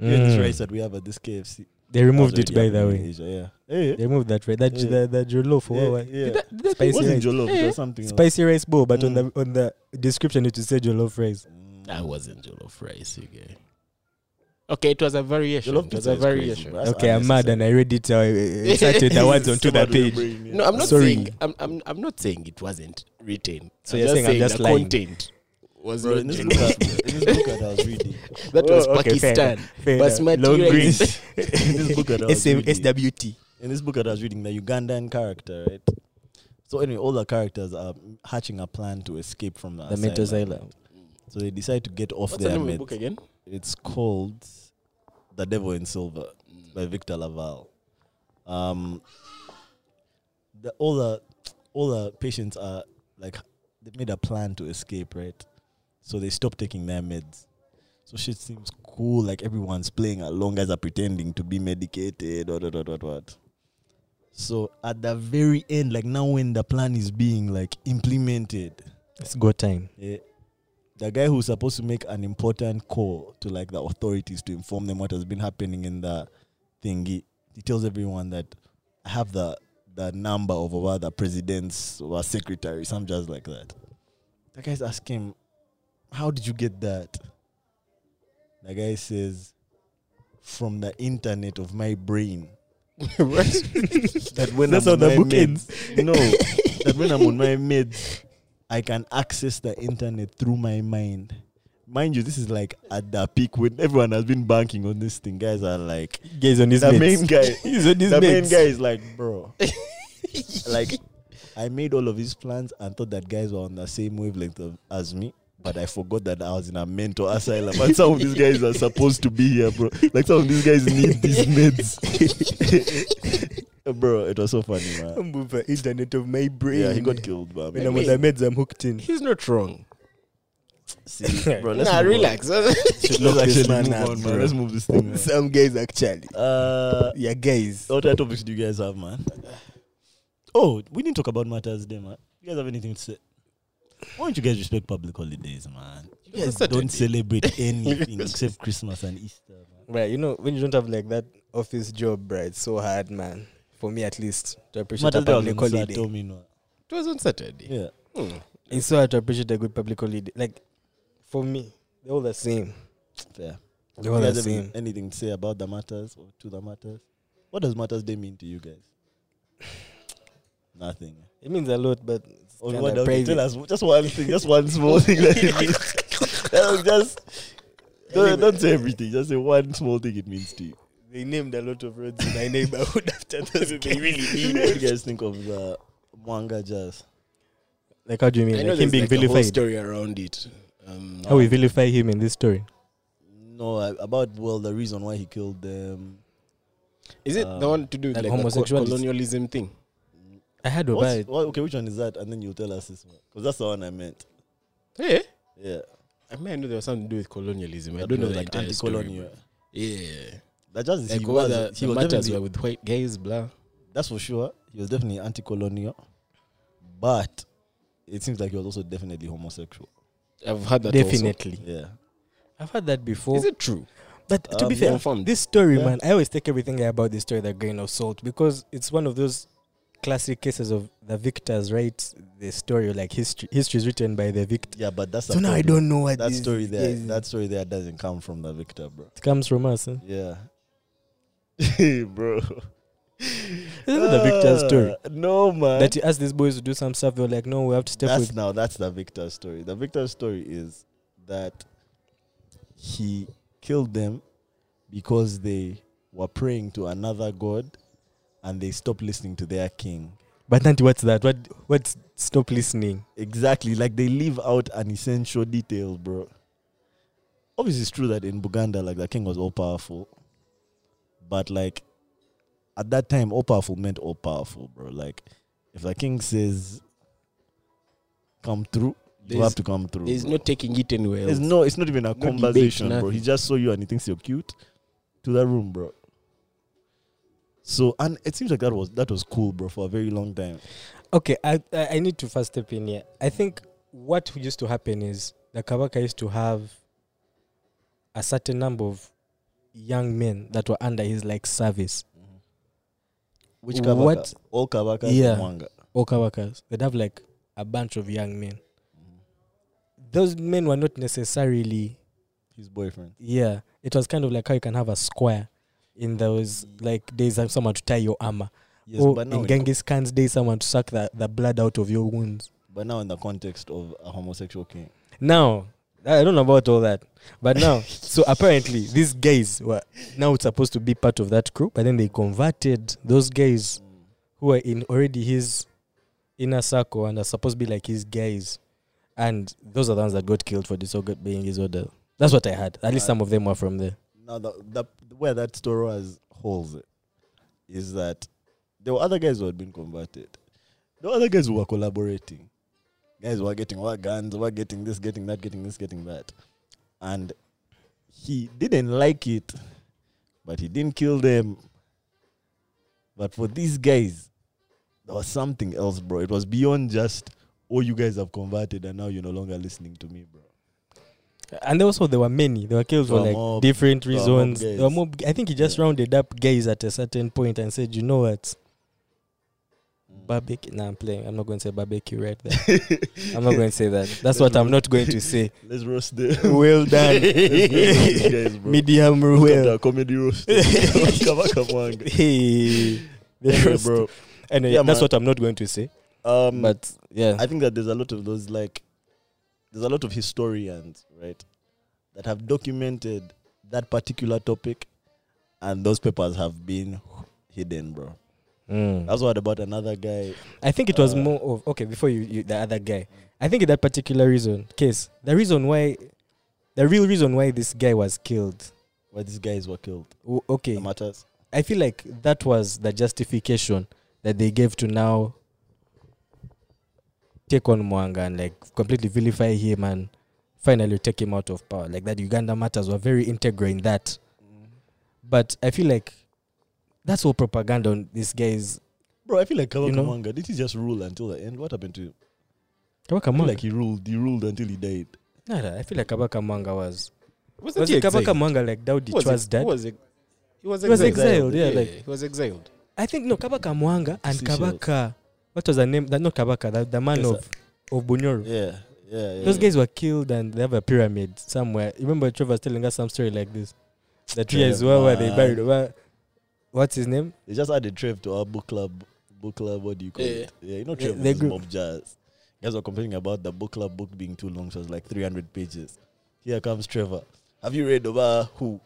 S2: Yeah, this
S1: Mm.
S2: rice that we have at this KFC.
S1: They removed it by
S2: already
S1: the way.
S2: Asia, yeah. Hey,
S1: They removed that right. That
S2: Yeah.
S1: the, the jollof.
S2: yeah,
S1: what- what-
S2: yeah.
S3: Did that, did that
S1: Spicy
S2: wasn't
S1: rice.
S2: jollof, it was something else.
S1: Spicy rice bowl, but on
S2: Mm.
S1: the on the description it will say jollof rice.
S2: Mm.
S3: That wasn't jollof rice, you get. Okay, it was a variation.
S2: Jollof
S3: it was
S2: pizza
S3: a
S2: is crazy,
S3: variation.
S1: okay, I'm mad and I read it. Uh, inserted the words onto the
S2: Somewhat
S1: page.
S2: brain, yeah.
S3: No, I'm not
S1: Sorry.
S3: saying. I'm, I'm. I'm not saying it wasn't written.
S1: So
S3: I'm
S1: you're saying I'm just
S3: the
S1: lying.
S3: content was
S2: Bro,
S3: not
S2: in this, book
S3: genuine.
S2: that, in this book that I was <laughs> reading,
S3: That was
S1: Oh, okay, fair
S3: Pakistan.
S1: Fair
S3: Basmati
S1: enough. Long
S3: rice.
S1: green. <laughs>
S2: in this book that I <laughs> was
S1: SM,
S2: reading,
S1: SWT.
S2: in this book that I was reading, the Ugandan character, right? So anyway, all the characters are hatching a plan to escape from the,
S1: The mental
S2: asylum.
S1: asylum.
S2: So they decide to get off
S3: What's the
S2: their
S3: name of the book again?
S2: It's called The Devil in Silver by Victor LaValle. Um, the, all the all the patients are like they made a plan to escape, right? So they stop taking their meds. So shit seems cool, like everyone's playing along, guys are pretending to be medicated, what, what, what, what. So at the very end, like now when the plan is being like implemented,
S1: It's go time.
S2: eh, the guy who's supposed to make an important call to like the authorities to inform them what has been happening in the thing, he, he tells everyone that I have the the number of our the presidents or secretary, some just like that. The guys ask him, How did you get that? The guy says, From the internet of my brain. <laughs> <laughs> that when
S1: That's
S2: I'm
S1: how
S2: on
S1: the
S2: my
S1: book
S2: meds-
S1: ends.
S2: No, that when I'm on my meds, I can access the internet through my mind. Mind you, this is like at the peak when everyone has been banking on this thing. Guys are like,
S1: Guys on his
S2: the
S1: meds.
S2: main guy, <laughs>
S1: He's on his
S2: the main guy is like, bro, <laughs> like I made all of these plans and thought that guys were on the same wavelength of, as me. But I forgot that I was in a mental asylum. And some of these guys are supposed to be here, bro. Like some of these guys need these meds. <laughs> <laughs> bro, it was so funny, man.
S1: I'm the internet of my brain.
S2: Yeah, he got killed, but
S1: When I'm on the meds, I'm hooked in.
S3: He's not wrong.
S2: See, bro, <laughs> let's
S3: nah,
S2: move
S3: relax. <laughs>
S2: Let's
S1: lock this
S2: actually
S1: man
S2: move
S1: up,
S2: on,
S1: bro.
S2: man. Let's move this thing. Man.
S1: Some guys actually.
S2: Uh,
S1: Yeah, guys.
S2: what other topics do you guys have, man? Oh, we didn't talk about martyrs there, man. You guys have anything to say? Why don't you guys respect public holidays, man? You guys don't celebrate anything except Christmas and Easter, man.
S1: Right, you know, when you don't have like that office job, right, it's so hard, man. For me at least, to appreciate
S2: Martyrs
S1: a
S2: Day was
S1: public holiday.
S2: Saturday, no.
S3: It was on Saturday.
S2: Yeah.
S3: Hmm.
S1: It's so hard to appreciate a good public holiday. Like, for me, they're all the same.
S2: Fair.
S1: They're all the
S2: have
S1: same.
S2: anything to say about the martyrs or to the martyrs? What does Martyrs Day mean to you guys? <sighs> Nothing.
S1: It means a lot, but it's
S2: Or
S1: kind
S2: what,
S1: of
S2: okay, tell us just one thing, just one small thing that it means. <laughs> Just don't, don't say everything. Just say one small thing it means to you.
S1: They named a lot of roads in my neighborhood <laughs> after those.
S3: They really
S2: what do you guys think of the Mwanga Jazz?
S1: Like, how do you mean?
S3: I know
S1: Like him being
S3: like a whole
S1: vilified?
S3: story around it. Um,
S1: How we vilify him in this story?
S2: No, I- about well the reason why he killed them.
S3: is it the
S2: um,
S3: one to do with
S1: like
S3: like, the co- colonialism thing?
S1: I had to
S2: What's-
S1: it.
S2: what- okay, which one is that? And then you tell us this one because that's the one I meant.
S3: Yeah.
S2: Yeah,
S3: I mean, I know there was something to do with colonialism. I
S2: That
S3: don't know
S2: was
S3: the
S2: like
S3: entire story,
S2: anti-colonial.
S3: Yeah.
S2: That just
S3: Like
S2: he was,
S3: the,
S2: he
S3: the
S2: was
S3: martyrs
S2: definitely-
S3: were with white gays, blah.
S2: That's for sure. He was definitely anti-colonial, but it seems like he was also definitely homosexual.
S3: I've heard that also.
S1: Definitely.
S2: Yeah,
S1: I've heard that before.
S3: Is it true?
S1: But to
S2: Um,
S1: be fair,
S3: Confirmed.
S1: this story,
S2: Yeah.
S1: man, I always take everything about this story with a grain of salt because it's one of those classic cases of the victors write the story like history. History is written by the victor.
S2: yeah, but that's the
S1: So now I don't know what
S2: that
S1: this
S2: story there.
S1: is.
S2: That story there doesn't come from the victor, bro.
S1: it comes from us. Huh?
S2: Yeah, <laughs> bro.
S1: Isn't the victor's story?
S2: Ah, No, man.
S1: That you ask these boys to do some stuff. They're like, no, we have to step
S2: that's
S1: with.
S2: now that's the Victor story. The Victor story is that he killed them because they were praying to another god and they stopped listening to their king.
S1: But Nanti, what's that? What? What's stop listening?
S2: Exactly, like they leave out an essential detail, bro. Obviously, it's true that in Buganda, like the king was all powerful, but like at that time, all powerful meant all powerful, bro. Like if the king says, "Come through," you have to come through. He's
S3: not taking it anywhere
S2: There's
S3: else.
S2: no, it's not even a
S3: No debate,
S2: conversation, bro. He just saw you and he thinks you're cute. To that room, bro. So and it seems like that was that was cool, bro, for a very long time.
S1: Okay, I I I need to first step in here. I think what used to happen is the Kabaka used to have a certain number of young men that were under his like service. Mm-hmm.
S2: Which Kabaka?
S1: What-
S2: All Kabaka
S1: Yeah.
S2: Mwanga.
S1: All Kabakas. They'd have like a bunch of young men. Mm-hmm. Those men were not necessarily
S2: His boyfriend.
S1: yeah. It was kind of like how you can have a square in those mm-hmm. like days of someone to tie your armor.
S2: Yes,
S1: or
S2: but now
S1: in Genghis Khan's days someone to suck the, the blood out of your wounds.
S2: but now in the context of a homosexual king.
S1: Now, I don't know about all that. But now, so apparently these guys were now supposed to be part of that crew, but then they converted those guys who were in already his inner circle and are supposed to be like his guys. And those are the ones that got killed for disobeying his order. That's what I had. At least some of them were from there.
S2: Now the, the where that story has holes is that there were other guys who had been converted. There were other guys who were collaborating. Guys were getting what guns, were getting this, getting that, getting this, getting that. And he didn't like it, but he didn't kill them. But for these guys, there was something else, bro. It was beyond just, oh, you guys have converted and now you're no longer listening to me, bro.
S1: And also there were many. There were killed for like
S2: mob-
S1: different
S2: there were mob
S1: reasons. There were mob, I think he just
S2: Yeah.
S1: rounded up guys at a certain point and said, you know what? Barbecue. Nah, I'm playing. I'm not going to say barbecue right there. <laughs> I'm not going to say that. That's what I'm not going to say. <laughs>
S2: Let's roast them.
S1: Well done. <laughs>
S2: Guys, bro.
S1: Medium well.
S2: comedy roast.
S1: Hey. The
S2: Anyway,
S1: roast.
S2: bro.
S1: Anyway,
S2: Yeah,
S1: that's
S2: man.
S1: what I'm not going to say.
S2: Um,
S1: But yeah.
S2: I think that there's a lot of those like there's a lot of historians, right, that have documented that particular topic, and those papers have been hidden, bro.
S1: Mm.
S2: I also heard about another guy.
S1: I think it was
S2: Uh,
S1: more of okay before you, you the other guy. I think that particular reason case, the reason why, the real reason why this guy was killed.
S2: where these guys were killed.
S1: o- Okay,
S2: martyrs.
S1: I feel like that was the justification that they gave to now take on Mwanga and like completely vilify him and finally take him out of power. Like that Uganda martyrs were very integral in that. But I feel like that's all propaganda on these guys.
S2: Bro, I feel like Kabaka
S1: You know?
S2: Mwanga, did he just rule until the end? What happened to him?
S1: Kabaka
S2: I feel like he ruled. He ruled until he died.
S1: Nah, nah, I feel like Kabaka Mwanga was.
S3: Wasn't
S1: Was
S3: he
S1: it Kabaka
S3: exiled?
S1: Mwanga like Daudi
S3: Who was,
S1: Chwa's
S3: ex-
S1: dad?
S3: was ex- he was
S1: He was
S3: exiled.
S1: exiled, yeah, like-
S3: he was exiled.
S1: I think no Kabaka Mwanga and
S2: Seychelles.
S1: Kabaka. What was the name? That not Kabaka. The, the man
S2: Yes,
S1: of of Bunyoro.
S2: Yeah, yeah, yeah.
S1: Those guys were killed and they have a pyramid somewhere. You remember Trevor telling us some story like this. The tree is where, where they buried.
S2: man.
S1: Where, what's his name?
S2: They just added Trev to our book club. Book club, what do you call
S3: Yeah.
S2: it? Yeah, you know
S1: Yeah,
S2: Trev
S1: they
S2: was mob jazz. Guys were complaining about the book club book being too long, so it's like 300 pages. Here comes Trevor. Have you read about who?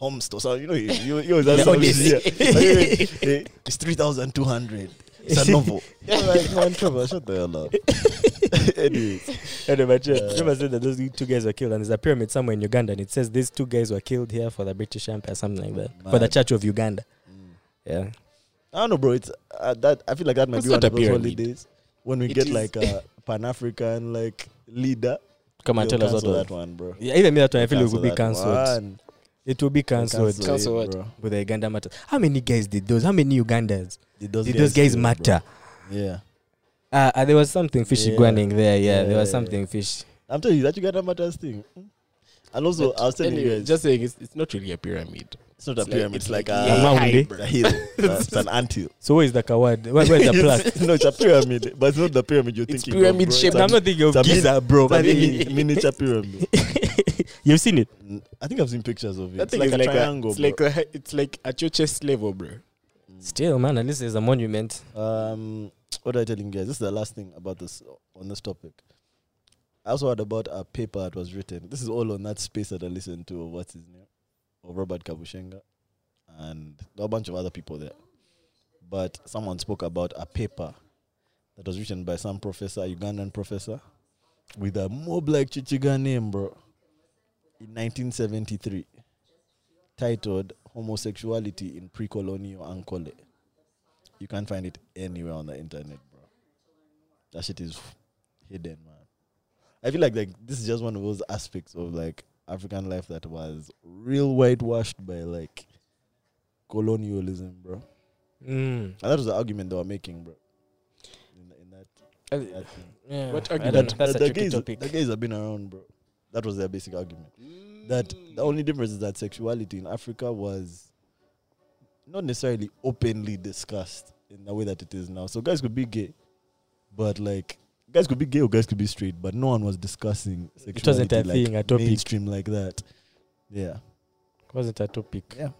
S2: Homst or something. You know, <laughs> you, you, you always have
S1: Yeah,
S2: something.
S1: honest.
S2: Yeah. Anyway, eh, it's 3,200. It's a novel. <laughs> I'm like, man, Trevor, shut the hell up. <laughs> Anyways,
S1: Anyway, but yeah, remember said that those two guys were killed, and there's a pyramid somewhere in Uganda, and it says these two guys were killed here for the British Empire, something like that, for the Church of Uganda. Yeah,
S2: I don't know, bro. It's uh, that. I feel like that might
S3: That's
S2: be one of those
S3: pyramid.
S2: holidays when we
S3: It
S2: get
S3: is.
S2: like a <laughs> Pan African like leader.
S1: come and
S2: They'll
S1: tell us what.
S2: cancel
S1: was-
S2: that one, bro.
S1: Yeah, even me that one, I feel it will be
S2: that
S1: cancelled.
S2: one.
S1: It will be cancelled
S3: Cancel
S2: it, bro.
S1: with the Uganda matter. How many guys did those? How many Ugandans
S2: Did those,
S1: did those guys
S2: kill, bro?
S1: matter?
S2: Yeah,
S1: Uh, uh, there was something fishy
S2: Yeah.
S1: going there. Yeah, there was
S2: Yeah.
S1: something fish.
S2: I'm telling you that Uganda matters thing. And also, I was telling
S3: Anyway,
S2: you guys,
S3: just saying, it's, it's not really a pyramid.
S2: It's not a
S3: it's like-
S2: pyramid.
S3: it's
S2: It's like
S3: like
S2: a,
S1: a mound, eh?
S2: it's a hill. <laughs> It's an anthill.
S1: So where is the kawad? Where, where's the <laughs> plaque? <laughs>
S2: no, it's a pyramid, but it's not the pyramid you're
S3: It's
S2: thinking.
S3: pyramid
S2: of, bro.
S3: shaped.
S2: It's a-
S1: I'm not thinking of
S2: it's a min-
S1: Giza, bro.
S2: it's a mini- miniature pyramid.
S1: you've seen it.
S2: Mm, I think I've seen pictures of it.
S3: That
S2: It's like
S3: is
S2: a
S3: like
S2: triangle.
S3: a, it's
S2: bro.
S3: like a, it's like at your chest level, bro.
S1: Still, man, at least there's a monument.
S2: Um, what am I telling you guys? This is the last thing about this on this topic. I also heard about a paper that was written. This is all on that space that I listened to. What's his name? Robert Kabushenga, and a bunch of other people there. But someone spoke about a paper that was written by some professor, Ugandan professor, with a mob like Chichiga name, bro, in 1973, titled "Homosexuality in Pre-Colonial Ankole." You can't find it anywhere on the internet, bro. That shit is hidden, man. I feel like like this is just one of those aspects of like African life that was real whitewashed by like colonialism, bro.
S1: Mm.
S2: And that was the argument they were making, bro. In, in that, that.
S1: Yeah.
S3: What argument?
S1: don't. That's
S2: that
S1: a
S2: the
S1: tricky
S2: gays,
S1: topic.
S2: the gays have been around, bro. That was their basic argument. That the only difference is that sexuality in Africa was not necessarily openly discussed in the way that it is now. So guys could be gay, but like guys could be gay or guys could be straight, but no one was discussing sexuality.
S1: wasn't a
S2: like,
S1: thing, a topic.
S2: mainstream like that. Yeah.
S1: Wasn't a topic.
S2: Yeah.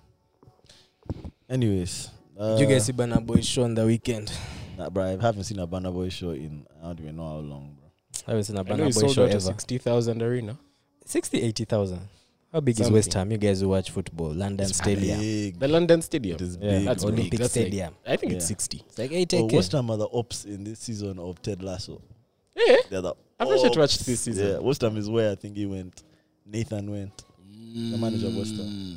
S2: Anyways, uh,
S1: Did you guys see Burna Boy show on the weekend?
S2: Nah, bro, I haven't seen a Burna Boy show in I don't even know how long, bro.
S1: I haven't seen a
S3: I know
S1: Burna
S3: he
S1: Boy
S3: sold
S1: show
S3: out a
S1: ever.
S3: 60,000 arena.
S1: 60, 80,000. How big is
S3: Something.
S1: West Ham? You guys who watch football, London
S2: It's
S1: Stadium.
S2: big.
S3: The London Stadium.
S2: It is
S1: Yeah,
S2: big.
S3: that's
S2: bro.
S3: big.
S1: Olympic
S3: That's like-
S1: Stadium.
S3: I think it's
S2: Yeah.
S3: 60.
S1: it's like 8
S2: Oh, West Ham are the ops in this season of Ted Lasso.
S3: Yeah.
S2: They're the
S3: I've not yet
S2: ops.
S3: watched this season.
S2: Yeah, West Ham is where I think he went. Nathan went. The manager of West Ham.
S3: Mm.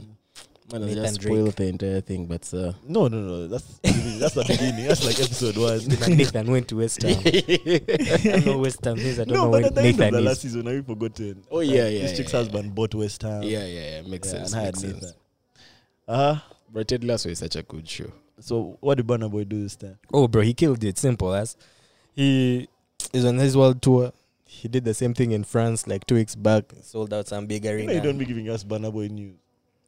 S3: Man, I
S1: Nathan
S3: just
S1: Drake.
S3: spoiled the entire thing, but uh,
S2: No, no, no. That's that's the beginning. That's like episode one.
S1: Nathan went to West Ham. <laughs> I don't know West Ham is. I don't
S2: no,
S1: know
S2: but
S1: when
S2: at the end of the
S1: Nathan
S2: last
S1: is.
S2: season, I've forgotten.
S3: Oh, yeah,
S2: Like,
S3: yeah,
S2: This
S3: yeah,
S2: chick's
S3: yeah.
S2: husband bought West Ham.
S3: yeah, yeah, yeah, makes
S2: Yeah,
S3: sense.
S2: and
S3: Makes
S2: had
S3: sense.
S2: Nathan. Uh-huh.
S3: But Ted Lasso is such a good show.
S2: So what did Burna Boy do this time?
S1: Oh, bro, he killed it. Simple as he is on his world tour. He did the same thing in France like two weeks back. Sold out some big
S2: You know
S1: arena.
S2: you don't be giving us Burna Boy news.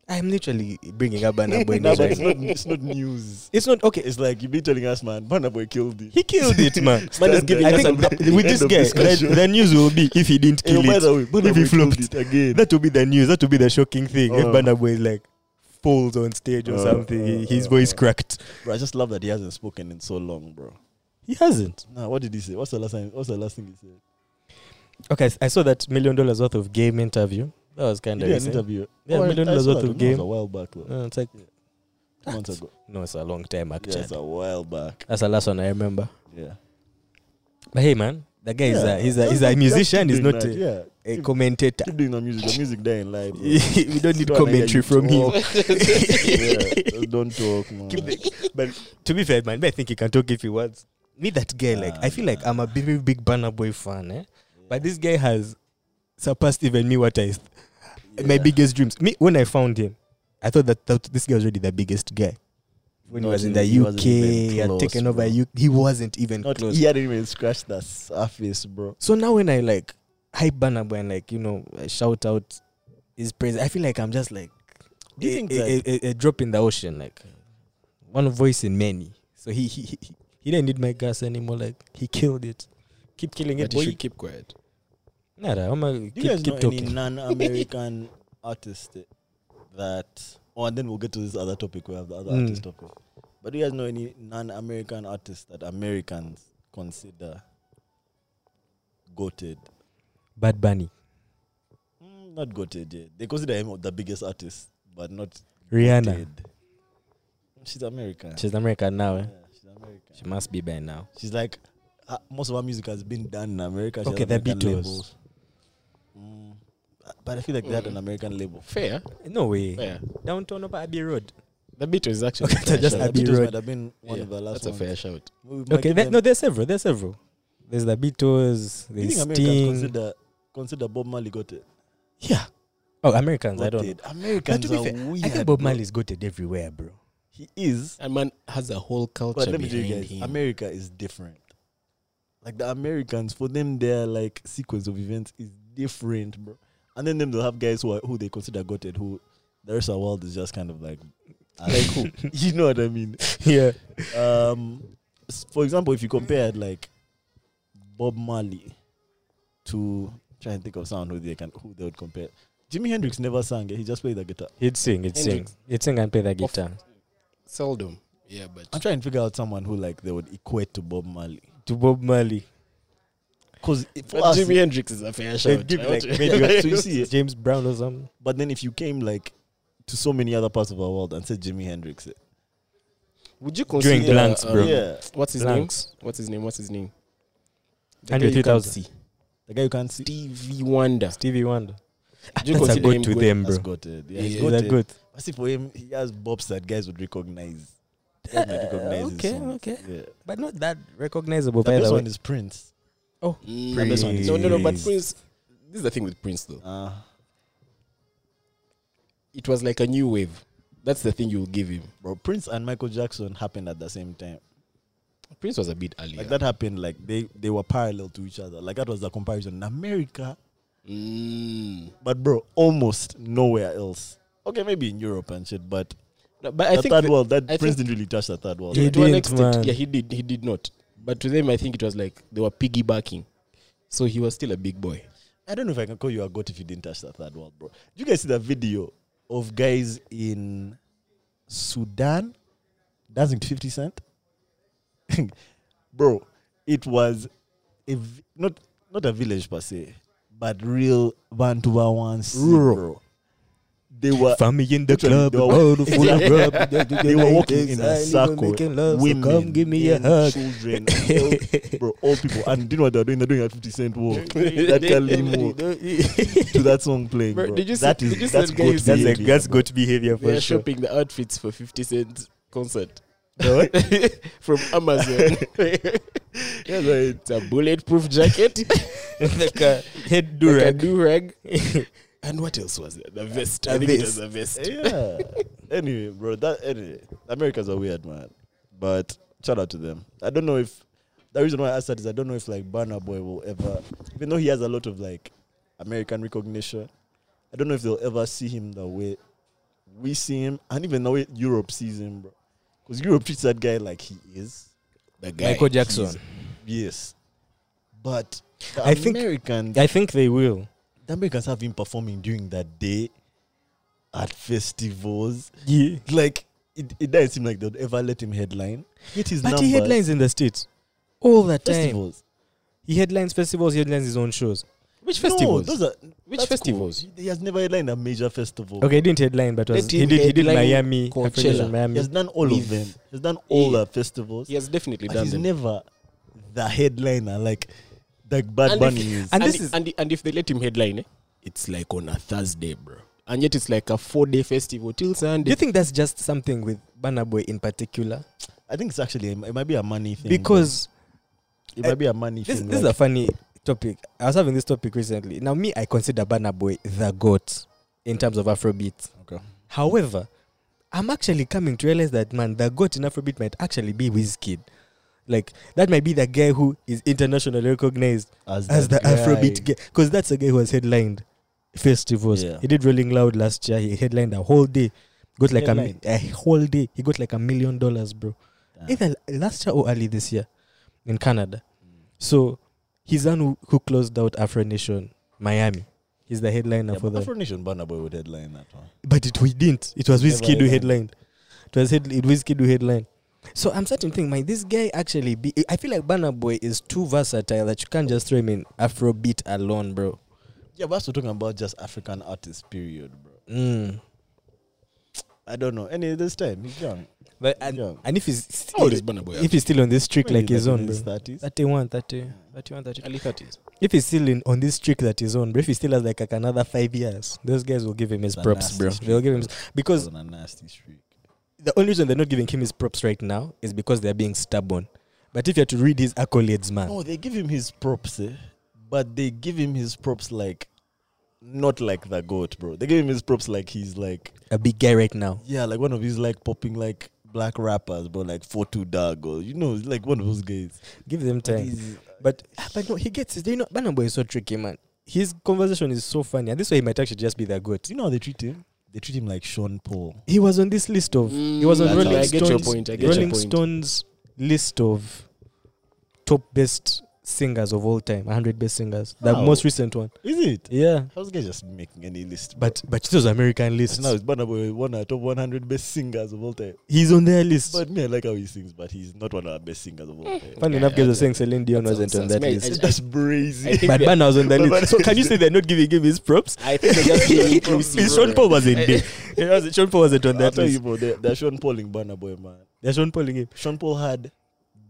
S1: I'm literally bringing up Burna Boy <laughs>
S2: no,
S1: news
S2: but
S1: right
S2: it's not, it's not news.
S1: It's not okay.
S2: It's like you've been telling us, man, Burna Boy killed it.
S1: He killed it, man. <laughs>
S3: Man is giving
S1: I
S3: us
S1: think
S3: an
S1: with this guy, the, the news will be if he didn't
S2: Hey,
S1: kill
S2: by
S1: it.
S2: way,
S1: if
S2: Boy
S1: he flopped.
S2: it again.
S1: That will be the news. That will be the shocking thing. if
S2: Uh.
S1: Burna Boy like falls on stage or
S2: Uh,
S1: something,
S2: uh,
S1: his
S2: uh,
S1: voice
S2: uh.
S1: cracked.
S2: Bro, I just love that he hasn't spoken in so long, bro.
S1: He hasn't.
S2: Nah, what did he say? What's the last time? What's the last thing he said?
S1: Okay, I saw that million dollars worth of game interview. That was kind of
S2: an interview.
S1: Yeah,
S2: Oh,
S1: million dollars worth of
S2: one. That was
S1: game.
S2: a while back, though.
S1: Uh, it's like
S2: Two months ago.
S1: no, it's a long time
S2: Yeah,
S1: actually.
S2: it's a while back.
S1: That's the last one I remember.
S2: Yeah.
S1: But hey, man, the guy is a, he's a he's a musician. He's not a,
S2: yeah.
S1: a
S2: Keep-
S1: commentator.
S2: Keep doing the music. The music dying live. <laughs>
S1: We don't need
S2: Don't wanna hear
S1: commentary from him. <laughs>
S2: yeah, don't talk, man.
S1: But to be fair, man, I think he can talk if he wants. Me, that guy, like, I feel like I'm a very big Burna Boy fan, eh? But this guy has surpassed even me what I, my
S2: Yeah.
S1: biggest dreams. Me, when I found him, I thought that, that this guy was already the biggest guy. When he was in the
S2: he
S1: UK, he had
S2: close,
S1: taken over
S2: bro.
S1: UK. He wasn't even
S2: Not,
S1: close.
S2: he hadn't even scratched the surface, bro.
S1: So now when I like hype Burna Boy and like, you know, I shout out his praise, I feel like I'm just like
S2: Do you
S1: a,
S2: think
S1: a, a, a drop in the ocean, like one voice in many. So he he he, he didn't need my gas anymore. Like he killed it. Keep killing it,
S3: But you should keep quiet.
S1: Nada, I'm
S2: Do you
S1: keep,
S2: guys
S1: keep
S2: know
S1: talking.
S2: any non-American <laughs> artist that? Oh, and then we'll get to this other topic. We have the other
S1: Mm.
S2: artist topic. But do you guys know any non-American artists that Americans consider goated?
S1: Bad Bunny.
S2: Mm, not goated. Yeah. They consider him the biggest artist, but not
S1: Rihanna.
S2: goated. She's American.
S1: She's American now. Eh?
S2: yeah, she's American.
S1: She must be by now.
S2: She's like uh, most of her music has been done in America. She
S1: Okay, the
S2: American
S1: Beatles.
S2: labels. Mm, but I feel like they had an American label.
S3: Fair,
S1: No way.
S3: fair.
S1: Downtown over Abbey Road.
S3: The Beatles is actually
S1: Okay,
S3: a fair
S1: just Abbey
S2: Beatles
S1: Road.
S2: might have been one
S3: Yeah,
S2: of the last
S3: That's a fair shout.
S1: Okay,
S2: give
S1: there, no, there's several. There's several. There's the Beatles.
S2: Do you
S1: There's
S2: think Americans
S1: Sting.
S2: consider consider Bob Marley got it?
S1: yeah. Oh, Americans. I don't know.
S2: Americans are
S1: fair,
S2: weird.
S1: I think Bob Marley's got it everywhere, bro.
S2: He is,
S3: And man has a whole culture
S2: but let me tell you
S3: behind
S2: guys,
S3: him.
S2: America is different. Like the Americans, for them, their like sequence of events is different, bro. And then them they'll have guys who are, who they consider goated, who the rest of the world is just kind of like, like who? <laughs> you know what I mean? <laughs>
S1: yeah.
S2: um, for example, if you compared like Bob Marley to try and think of someone who they can who they would compare. Jimi Hendrix never sang; he just played the guitar.
S1: He'd sing. He'd sing. He'd sing and play the guitar.
S3: Seldom. Yeah, but
S2: I'm trying to figure out someone who like they would equate to Bob Marley
S1: To Bob Marley.
S2: because for
S3: But
S2: us,
S3: Jimi Hendrix is a fair
S1: They'd
S3: shout.
S1: give
S3: I
S1: like
S3: want to-
S1: maybe
S2: So you <laughs> see it.
S1: James Brown or something.
S2: but then if you came like to so many other parts of our world and said Jimi Hendrix, eh,
S3: Would you
S1: During
S3: consider
S1: blanks, bro.
S3: um,
S2: yeah,
S3: What's his
S1: Blanks.
S3: name? What's his name? What's his name? The
S1: Andre
S3: guy you can't
S1: 3000.
S3: see.
S2: the guy you can't see.
S3: Stevie Wonder.
S1: Stevie Wonder.
S3: Do you
S1: That's a good
S3: him
S1: to
S3: good?
S1: them,
S2: That's
S1: bro.
S2: goated. Yeah,
S3: Yeah,
S2: he's
S3: yeah.
S1: Is that
S2: goated.
S1: good?
S2: I see for him, he has bobs that guys would recognize. Guys might recognize
S1: okay,
S2: songs.
S1: okay.
S2: Yeah.
S1: But not that recognizable,
S2: The
S1: by
S2: best
S1: the way.
S2: one is Prince.
S3: Mm,
S2: The best one is
S3: no, no, no. But
S1: Prince.
S3: Prince. This is the thing with Prince, though.
S2: Uh,
S3: It was like a new wave. That's the thing you will give him.
S2: bro, Prince and Michael Jackson happened at the same time.
S3: Prince was a bit earlier.
S2: Like that happened. Like they they were parallel to each other. Like that was the comparison in America,
S3: Mm.
S2: but bro, almost nowhere else. Okay, maybe in Europe and shit, but
S3: No, but I
S2: the
S3: think
S2: third
S3: the-
S2: world. That
S3: I
S2: Prince
S3: think-
S2: didn't really touch the third world.
S1: He
S3: to an
S1: didn't,
S3: extent,
S1: man.
S3: yeah, he did. He did not. But to them, I think it was like they were piggybacking. So he was still a big boy.
S2: I don't know if I can call you a goat if you didn't touch the third world, bro. Did you guys see the video of guys in Sudan dancing to 50 Cent? <laughs> bro, it was a v- not not a village per se, but real Vancouver one
S1: Rural.
S2: bro. They were
S1: Family in the club,
S2: they were-
S1: all full of grub. <laughs>
S2: they were walking in a circle.
S1: Making love, so come give me a hug.
S2: children, old, <laughs> bro, all people. And do you know what they're doing? They're doing a 50 Cent walk. that Kalim walk to that song playing,
S3: Bro,
S2: bro.
S3: did you see-
S2: that is
S3: did you see
S2: that's
S3: that guy
S1: That's
S2: behavior,
S1: like that's good behavior
S3: They are
S1: sure.
S3: shopping the outfits for 50 Cent concert <laughs> from Amazon.
S2: Yeah, right.
S3: it's a bulletproof jacket,
S1: like a head
S3: like a
S1: durag.
S3: Do-rag. and what else was it? The uh, vest. I
S1: A
S3: think it was a vest.
S2: Yeah. <laughs> anyway, bro, that anyway, Americans are weird, man. But shout out to them. I don't know if the reason why I asked that is I don't know if like Burna Boy will ever, even though he has a lot of like American recognition, I don't know if they'll ever see him the way we see him, and even the way Europe sees him, bro. Because Europe treats that guy like he is.
S3: The guy.
S1: Michael Jackson.
S2: Yes. But the
S1: I think- I think they will.
S2: The Americans have been performing during that day at festivals.
S1: Yeah.
S2: Like it, it doesn't seem like they'd ever let him headline. Get his
S1: But
S2: numbers.
S1: he headlines in the states all the time.
S2: festivals.
S1: He headlines festivals. He headlines his own shows.
S3: Which festivals?
S2: No,
S3: festivals?
S2: those are
S3: Which festivals?
S2: Cool. He, he has never headlined a major festival.
S1: Okay, he didn't headline, but was, he
S3: him
S1: did. He did Miami,
S3: Coachella.
S1: Afro Nation
S2: He has done all
S3: With-
S2: of them. He's done all
S3: Yeah.
S2: the festivals.
S3: He has definitely
S2: but
S3: done
S2: he's
S3: them.
S2: never the headliner like like Bad
S3: And
S2: Bunny
S3: if-
S2: is.
S1: And
S3: and,
S1: this is-
S3: and, and if they let him headline, eh, it's like on a Thursday, bro. And yet it's like a four-day festival till Sunday.
S1: Do you think that's just something with Burna Boy in particular?
S2: I think it's actually it might be a money thing.
S1: Because
S2: it might be a money
S1: this,
S2: thing.
S1: this is a funny topic. I was having this topic recently. Now, me, I consider Burna Boy the goat in terms of Afrobeat.
S2: Okay.
S1: However, I'm actually coming to realize that man, the goat in Afrobeat might actually be Wizkid. Like that might be the guy who is internationally recognized
S2: as,
S1: as the
S2: guy.
S1: Afrobeat guy, because that's the guy who has headlined festivals.
S2: Yeah.
S1: He did Rolling Loud last year. He headlined a whole day. Got like a, a whole day. He got like a million dollars, bro. Either last year or early this year in Canada. Mm. So he's the one who, who closed out Afro Nation Miami. He's the headliner
S2: Yeah,
S1: for the.
S2: Afro Nation Burna Boy would headline that one.
S1: But it we didn't. It was Wizkid who
S2: headlined.
S1: headlined. It was head, it Wizkid who headlined. So I'm starting to think, man, this guy actually be. I feel like Burna Boy is too versatile that you can't just throw him in Afrobeat alone, bro.
S2: Yeah, but we're talking about just African artists, period, bro.
S1: Mm.
S2: I don't know. Any this time he's young.
S1: But and,
S2: Yeah.
S1: and if he's still,
S3: Boy?
S1: if he's still on this streak like his
S2: in
S1: own, bro.
S2: his 30s.
S1: 31, 30, 31, 30.
S3: early thirties.
S1: If he's still in on this streak that he's on, bro, if he still has like, like another five years, those guys will give him his props, bro.
S2: streak,
S1: They'll give him because
S2: on a nasty streak.
S1: The only reason they're not giving him his props right now is because they're being stubborn. But if you had to read his accolades, man,
S2: No, they give him his props, eh? but they give him his props like not like the goat, bro. They give him his props like he's like
S1: a big guy right now.
S2: yeah, like one of his like popping like black rappers, bro, like four two dog or you know, like one of those guys.
S1: Give them
S2: But
S1: time. But ah, but no, he gets it. You know, Burna Boy is so tricky, man. His conversation is so funny, and this way he might actually just be the goat.
S2: You know how they treat him? They treat him like Sean Paul.
S1: He was on this list of. he was on
S2: Mm,
S1: Rolling
S2: I
S1: Stones.
S3: get your point, I get your
S1: Rolling
S3: point.
S1: Stones list of top best singers of all time, 100 best singers. The
S2: Wow.
S1: most recent one.
S2: Is it?
S1: Yeah,
S2: How's guy just making any list? bro?
S1: but but it was American list.
S2: now it's Burna Boy, one of the top 100 best singers of all time.
S1: He's on their list.
S2: But me, I like how he sings, but he's not one of the best singers of all time.
S1: Funny
S3: Yeah,
S1: enough, guys
S3: yeah,
S1: were saying Celine Dion wasn't on that
S3: Man,
S1: list.
S3: I-
S2: That's brazy.
S1: But
S3: we-
S1: Burna was on the list. So can you say they're not giving him his props?
S3: I think they're just being inclusive. <laughs>
S1: Is Sean Paul wasn't there? It wasn't- <laughs> Sean Paul wasn't on
S2: I'll
S1: that
S2: tell you,
S1: list.
S2: bro, they're, they're Sean Pauling Burna Boy, man.
S1: They're Sean Pauling him.
S2: Sean Paul had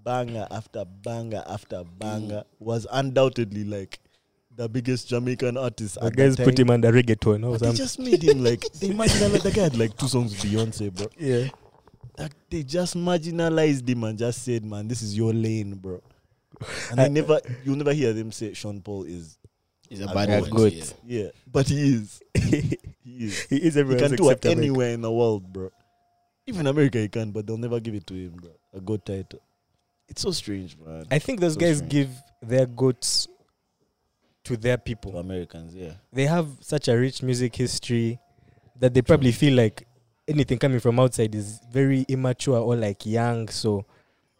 S2: banger after banger after banger, was undoubtedly like the biggest Jamaican artist.
S1: The
S2: at
S1: guys
S2: that
S1: put
S2: time.
S1: him under reggaeton or
S2: But they
S1: something.
S2: just made him like <laughs> they marginalized the guy had like two songs with Beyonce, bro.
S1: Yeah.
S2: Like, they just marginalized him and just said, "Man, this is your lane, bro." <laughs> And
S1: I-
S2: never, you'll never hear them say Sean Paul is,
S3: He's a
S2: A
S3: bad
S2: goat.
S3: one.
S1: Goat.
S3: yeah.
S2: yeah, but he is, he is. <laughs>
S1: he is
S2: He
S1: everywhere
S2: can
S1: else
S2: do it
S1: except America.
S2: anywhere in the world, bro. Even America, he can, but they'll never give it to him, bro. A good title. It's so strange, man.
S1: I think those
S2: So
S1: guys
S2: strange.
S1: give their goats to their
S2: to
S1: people.
S2: Americans, yeah.
S1: They have such a rich music history that they probably feel like anything coming from outside is very immature or like young. So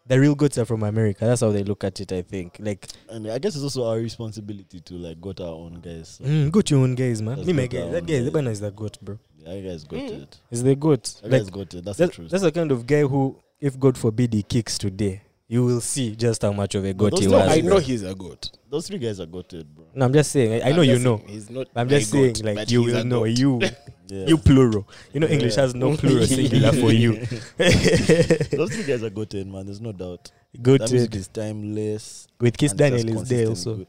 S1: the real goats are from America. That's how they look at it, I think. Like,
S2: And I guess it's also our responsibility to like go to our own guys. So,
S1: mm, goat your own guys, man. Me, my
S2: goat
S1: guy. That guy,
S2: guys.
S1: Zebana is the goat, bro.
S2: yeah, you guys got
S3: Mm.
S2: it.
S1: He's the goat.
S2: You
S1: Like,
S2: guys got it. That's the truth.
S1: that's the kind of guy who, if God forbid he kicks today, you will see just how much of a goat
S2: those
S1: he
S2: two
S1: was.
S2: guys-
S3: I
S1: bro.
S3: know he's a goat.
S2: Those three guys are got it, bro.
S1: No, I'm just saying. I, I
S3: I'm
S1: know you
S3: just
S1: know.
S3: saying He's not.
S1: I'm
S3: my
S1: just saying,
S3: goat,
S1: like
S3: but
S1: you
S3: he's
S1: will
S3: a
S1: know.
S3: goat.
S1: You, <laughs>
S2: Yeah.
S1: you plural. You know, English
S2: Yeah.
S1: has no plural <laughs> singular for you. <laughs>
S2: Those three guys are got it, man. There's no doubt.
S1: Good
S2: that music is timeless.
S1: with Kiss
S2: and just
S1: Daniel is there also.
S2: good.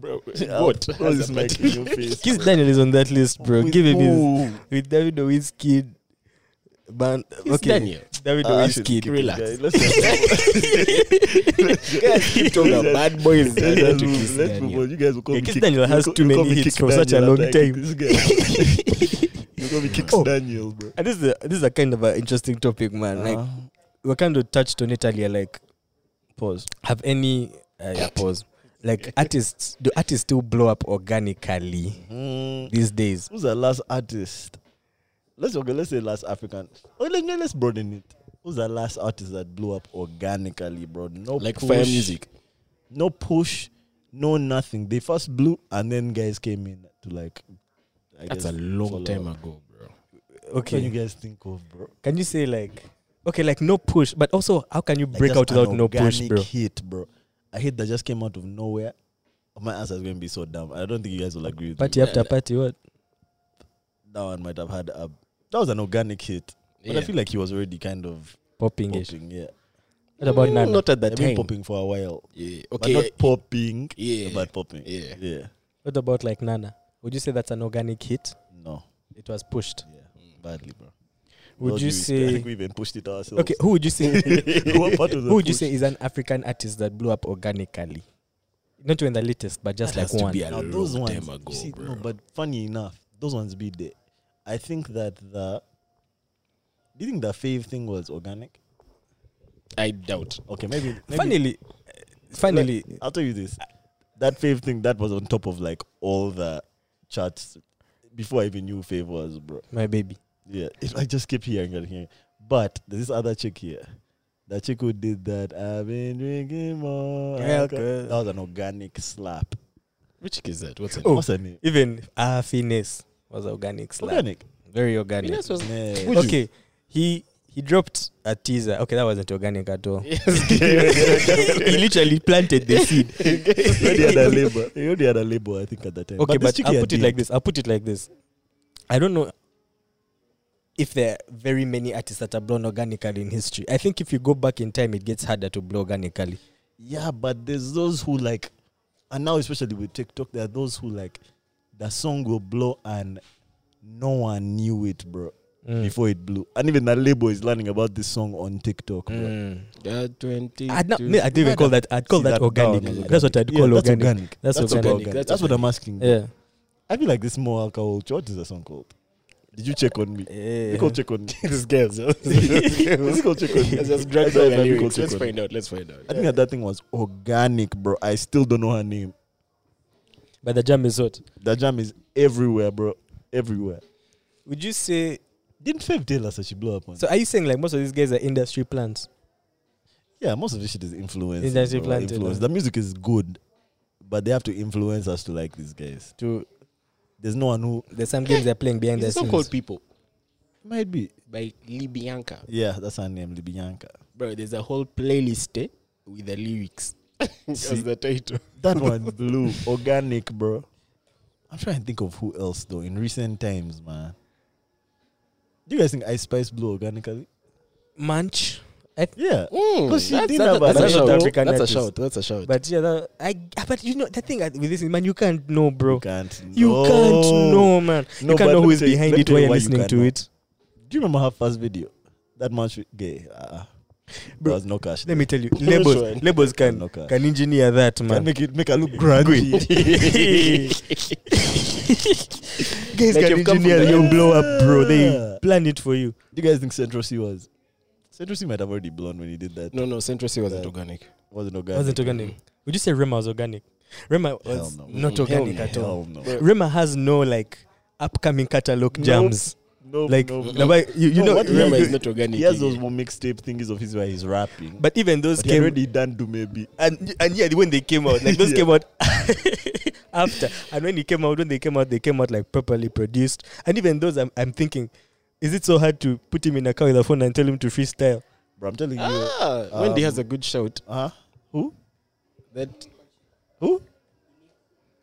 S3: Bro,
S2: Goat.
S3: goat.
S2: Throw this mic in your face.
S1: Kiss Daniel is on that list, bro.
S2: With
S1: Give him his
S2: who?
S1: with David Whiskey. Band.
S3: Kiss
S1: Okay,
S3: Daniel.
S1: David
S2: Ah, I should
S1: Whiskey.
S3: relax.
S2: it, guys. Let's just-
S3: Guys keep talking about bad boys.
S2: Let's
S3: Let's
S2: move- let's
S3: Daniel.
S2: move on. You guys will call
S1: Yeah,
S2: me
S1: Kiss Daniel has too many hits for such a long
S2: after I kick
S1: time.
S2: This guy. <laughs> You call me Kick
S1: Oh.
S2: Daniel, bro.
S1: And this is a, this is a kind of an interesting topic, man. Like
S2: Uh,
S1: we kind of touched on it earlier. Like,
S2: pause.
S1: have any uh, yeah, pause? Like <laughs> artists, do artists still blow up organically
S2: Mm,
S1: these days?
S2: who's the last artist? Let's okay. Let's say last African. Oh, let, no, let's broaden it. Who's the last artist that blew up organically, bro? No,
S3: Like
S2: push,
S3: fire music.
S2: No push, no nothing. They first blew, and then guys came in to like. I
S3: That's
S2: guess,
S3: a long time
S2: up.
S3: ago, bro.
S2: What can you guys think of, bro?
S1: can you say like, okay, like no push, but also how can you
S2: Like
S1: break
S2: just
S1: out without
S2: an
S1: no push,
S2: organic
S1: bro?
S2: Hit, bro. A hit that just came out of nowhere. Oh, my answer is going to be so dumb. I don't think you guys will agree with
S1: Party
S2: me.
S1: after party, what?
S2: That one might have had a. That was an organic hit, but I feel like he was already kind of
S1: Popping
S2: popping. Yeah,
S1: What about
S3: Mm,
S1: Nana?
S3: Not at
S2: they've
S3: that
S2: been
S3: time.
S2: popping for a while,
S3: Yeah.
S2: but
S3: Okay.
S2: not popping,
S3: yeah.
S2: but popping.
S3: Yeah.
S2: yeah.
S1: What about like Nana? Would you say that's an organic hit?
S2: No,
S1: It was pushed.
S2: yeah, badly, bro.
S1: Would
S2: All
S1: you
S2: due respect, I think we even pushed it ourselves.
S1: Okay, who would you say? <laughs>
S2: What part
S1: who would you say is an African artist that blew up organically? Not even the latest, but just
S3: That
S1: like
S3: has to
S1: one.
S3: be a
S2: Now
S3: long
S2: those ones,
S3: time ago,
S2: you see,
S3: bro.
S2: no, but funny enough, those ones be there. I think that the. Do you think the fave thing was organic?
S3: I doubt.
S2: Okay, maybe. maybe
S1: finally, funnily,
S2: I'll tell you this: that fave thing that was on top of like all the charts before I even knew fave was, bro.
S1: my baby.
S2: Yeah, it, I just keep hearing and hearing. But there's this other chick here. That chick who did that. I've been drinking more. alcohol."
S1: Alcohol.
S2: That was an organic slap.
S3: Which chick is that? What's it?
S1: Oh.
S2: What's her name?
S1: Even ah, finesse was organic slap.
S2: Organic.
S1: Very organic.
S3: Venus was.
S2: Man.
S3: Would you?
S1: Okay, he he dropped a teaser. Okay, that wasn't organic at all.
S3: Yes. <laughs> <laughs>
S1: he literally planted the seed. <laughs>
S2: he already had a label. He already had a label, I think, at that time.
S1: Okay,
S2: this
S1: but, I'll put it
S2: did.
S1: like this. I'll put it like this. I don't know. if there are very many artists that are blown organically in history. I think if you go back in time, it gets harder to blow organically.
S2: Yeah, but there's those who like, and now especially with TikTok, there are those who like, the song will blow and no one knew it, bro,
S1: Mm.
S2: before it blew. And even the label is learning about this song on TikTok.
S1: Mm.
S3: Yeah, 20.
S1: I'd not, me, I'd even call that. I'd call
S2: See,
S1: that, organic.
S2: down is
S1: That's what I'd
S2: Yeah,
S1: call
S2: that's
S1: organic.
S2: organic.
S1: That's
S2: That's,
S1: organic.
S2: organic.
S3: That's
S2: That's, what I'm asking. bro.
S1: Yeah.
S2: I feel like this more alcohol. What is the song called? Did you check on me?
S1: Yeah.
S2: You go check on me. <laughs>
S3: this girl's. <laughs>
S2: Is it called check on me?
S3: Let's just drag
S2: said
S3: down
S2: that
S3: lyrics. Let's find out. Let's find out.
S2: I think that, that thing was organic, bro. I still don't know her name.
S1: But the jam is what?
S2: The jam is everywhere, bro. Everywhere.
S1: Would you say?
S2: Didn't Fev tell us that she blew up on?
S1: So are you saying like most of these guys are industry plants?
S2: yeah, most of this shit is influence.
S1: Industry
S2: bro,
S1: planted,
S2: influence. The music is good, but they have to influence us to like these guys.
S1: To
S2: There's no one who
S1: there's some games they're playing behind the
S3: There's a song
S1: scenes.
S3: called People
S2: might be.
S3: by Libianca.
S2: Yeah, that's her name, Libianca.
S3: Bro, there's a whole playlist eh, with the lyrics. <laughs>
S2: See?
S3: The title.
S2: That <laughs> one blew organic, bro. I'm trying to think of who else though in recent times, man. Do you guys think Ice Spice blew organically?
S1: Munch.
S2: Yeah.
S3: Mm,
S2: Because she
S3: that's,
S2: did
S3: that's,
S2: have
S3: that's
S2: a
S3: a
S2: shout.
S3: shout.
S1: African
S3: That's a shout. That's a shout.
S1: But yeah, that, I. But you know the thing with this man, you can't know, bro.
S2: You can't. Know.
S1: You can't know, man.
S2: No,
S1: you can't know
S2: let
S1: who
S2: me
S1: is
S2: tell you-
S1: behind it
S2: tell
S1: while
S2: you
S1: you're
S2: why you
S1: listening to
S2: know.
S1: it.
S2: Do you remember her first video? That much gay. Uh,
S1: Bro,
S2: there was no cash.
S1: Let me tell you, <laughs> labels,
S3: one?
S1: labels can
S2: No cash.
S1: can engineer that, man.
S2: Can make it make her look <laughs> grungy. <laughs> <laughs>
S1: Guys
S3: Like
S1: can
S3: you've
S1: engineer
S3: the-
S1: your blow up, bro. They plan it for you.
S2: Do you guys think Central Cee was? Central Cee might have already blown when he did that.
S3: no, no, Central Cee wasn't organic.
S2: wasn't organic.
S1: Wasn't organic. Would you say Rema was organic? Rema was
S2: no.
S1: not organic
S3: hell
S1: at all.
S2: No.
S1: Rema has no like upcoming catalog
S2: Nope.
S1: jams.
S2: No,
S1: Like,
S2: no,
S3: Mm-mm.
S1: no, you, you
S2: No,
S1: know,
S2: what
S1: you-
S3: Remember,
S1: you-
S3: it's not organic.
S2: He has those
S3: again.
S2: one mixtape thingies of his where he's rapping.
S1: but even those
S2: But he
S1: came
S2: already done do maybe.
S1: and and yeah, when they came out, like those <laughs>
S2: Yeah.
S1: came out <laughs> <laughs> after, and when he came out, when they came out, they came out like properly produced. And even those, I'm, I'm thinking, is it so hard to put him in a car with a phone and tell him to freestyle?
S2: Bro, I'm telling you.
S3: Ah, Wendy
S2: um,
S3: has a good shout.
S2: Uh huh. Who?
S3: That
S2: Who?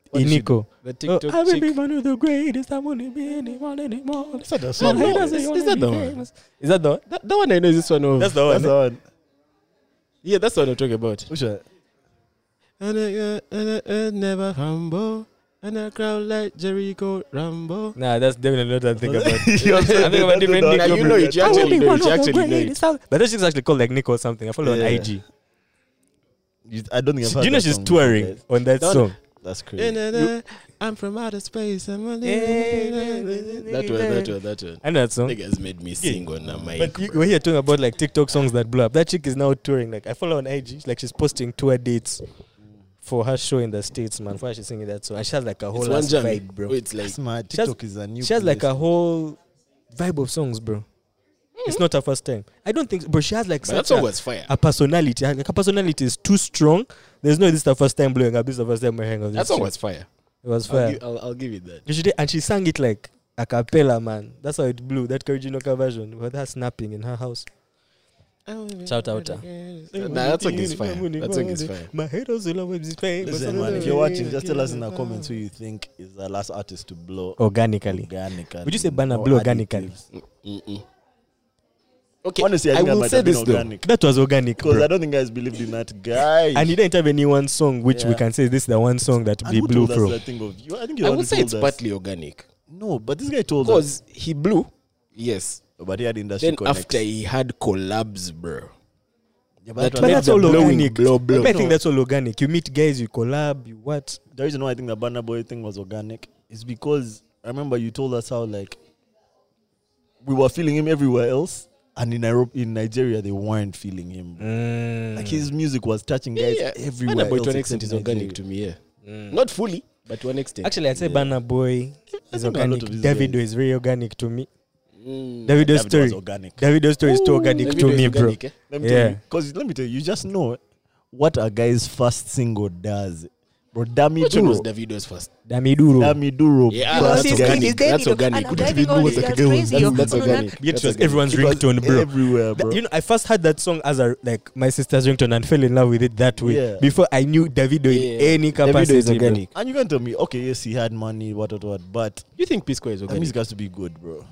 S3: What
S1: Iniko.
S3: the
S1: Oh, I will be one of the greatest. I won't be anyone anymore.
S2: Is that the song?
S3: no,
S1: haters,
S3: is- is that
S1: be
S3: the one?
S1: Is that the one?
S3: That, that one I know is this one of.
S1: That's the one.
S2: That's the one.
S3: yeah, that's the one I'm talking about.
S2: Which one?
S3: And I, uh, and I, uh, never humble. And I crowd like Jericho Rambo.
S1: Nah, that's definitely not what I think <laughs> about. I think about different
S3: Nah,
S1: Nico.
S3: you know it, you actually know
S1: one
S3: you actually know
S1: But that shit's actually called like Nico or something. I follow
S2: Yeah.
S1: on IG. <laughs>
S2: You- I don't think I've
S1: Do you know she's touring
S2: guys.
S1: on that
S3: That-
S1: song?
S2: That's crazy.
S3: nah, nah, I'm from outer space. I'm a that one, that one, that one.
S1: I know that song.
S3: Niggas made me sing on a mic.
S1: But you, we're here talking about like TikTok songs that blow up. That chick is now touring. Like I follow on IG. Like she's posting tour dates for her show in the states, man. For her she's singing that song, and she has like a whole
S3: It's one
S1: ass vibe, bro.
S3: It's like
S2: That's mad.
S1: She has-
S2: TikTok is a new.
S1: She has like a whole vibe of songs, bro. It's not her first time. I don't think, but she has like
S3: but that
S1: such
S3: song
S1: a,
S3: was fire.
S1: a personality. Like her personality is too strong. There's no this is the first time blowing up. This is the first time we're hanging out. with
S3: That
S1: this
S3: song
S1: chick.
S3: was fire.
S1: It was
S3: I'll
S1: fire.
S3: give, I'll, I'll give it that.
S1: And she did, and she sang it like a cappella, man. That's how it blew. That original cover version with her snapping in her house. Shout out to
S3: Nah, that song is fine. That song is fine.
S1: My haters will always be fine.
S2: Listen, man, if you're watching, just tell us in the comments who you think is the last artist to blow
S1: Organically.
S2: organically.
S1: Would you say
S2: Banner
S1: blow organically?
S3: Mm-mm. Okay,
S2: Honestly, I,
S3: I will say this
S2: organic. though.
S1: That was organic,
S2: Because
S1: bro.
S2: I don't think guys believed in that guy.
S1: And he didn't have any one song which we can say this is the one song that
S2: And
S1: we blew from.
S2: of you? I think
S3: I would say it's
S2: us.
S3: partly organic
S2: No, but this guy told us.
S3: because he blew. Yes.
S2: But he had industry
S3: Then
S2: connects.
S3: after he had collabs, bro.
S2: yeah,
S3: that
S2: but
S1: But that's all organic.
S3: blow, blow.
S1: I think that's all organic. You meet guys, you collab, you what?
S2: the reason why I think the Burna Boy thing was organic is because I remember you told us how like we were feeling him everywhere else, and in Nairobi, in Nigeria, they weren't feeling him.
S1: Mm.
S2: Like his music was touching guys
S3: Yeah,
S2: everywhere.
S3: Burna Boy
S2: else
S3: to an extent is organic
S2: Nigeria.
S3: to me, yeah.
S1: Mm.
S3: Not fully, but to an extent.
S1: Actually, I'd say
S2: Yeah.
S1: Burna Boy is
S2: think a lot
S1: organic. Davido is very organic to me.
S3: Mm.
S1: Davido's
S2: David
S1: story.
S2: was organic.
S1: Davido's story is too organic
S3: Davido
S1: to
S3: is
S1: me, bro.
S3: organic, eh?
S2: Let me
S1: Yeah.
S2: tell you, because let me tell you, you just know what a guy's first single does, bro. Dami
S3: Which one was Davido's first?
S1: Dami Duro.
S2: Dami Duro.
S3: Yeah, that's
S2: that's
S3: organic.
S2: organic.
S3: That's organic.
S4: And I'm
S3: Couldn't
S4: driving
S2: even know
S4: all
S2: what
S4: these
S2: the
S4: girls
S2: girl was.
S4: crazy.
S3: That's, that's
S4: no, no.
S3: organic.
S1: Yeah, it was everyone's
S2: It was
S1: ringtone, bro.
S2: Everywhere, bro.
S1: Th- You know, I first heard that song as a like my sister's ringtone and fell in love with it that way.
S2: Yeah.
S1: Before I knew Davido in
S3: Yeah.
S1: any
S3: Davido
S1: capacity.
S3: is
S1: bro.
S3: organic.
S2: and you can tell me, okay, yes, he had money, what, what, what, but
S3: You think P Square is
S2: the
S3: organic?
S2: music has to be good, bro.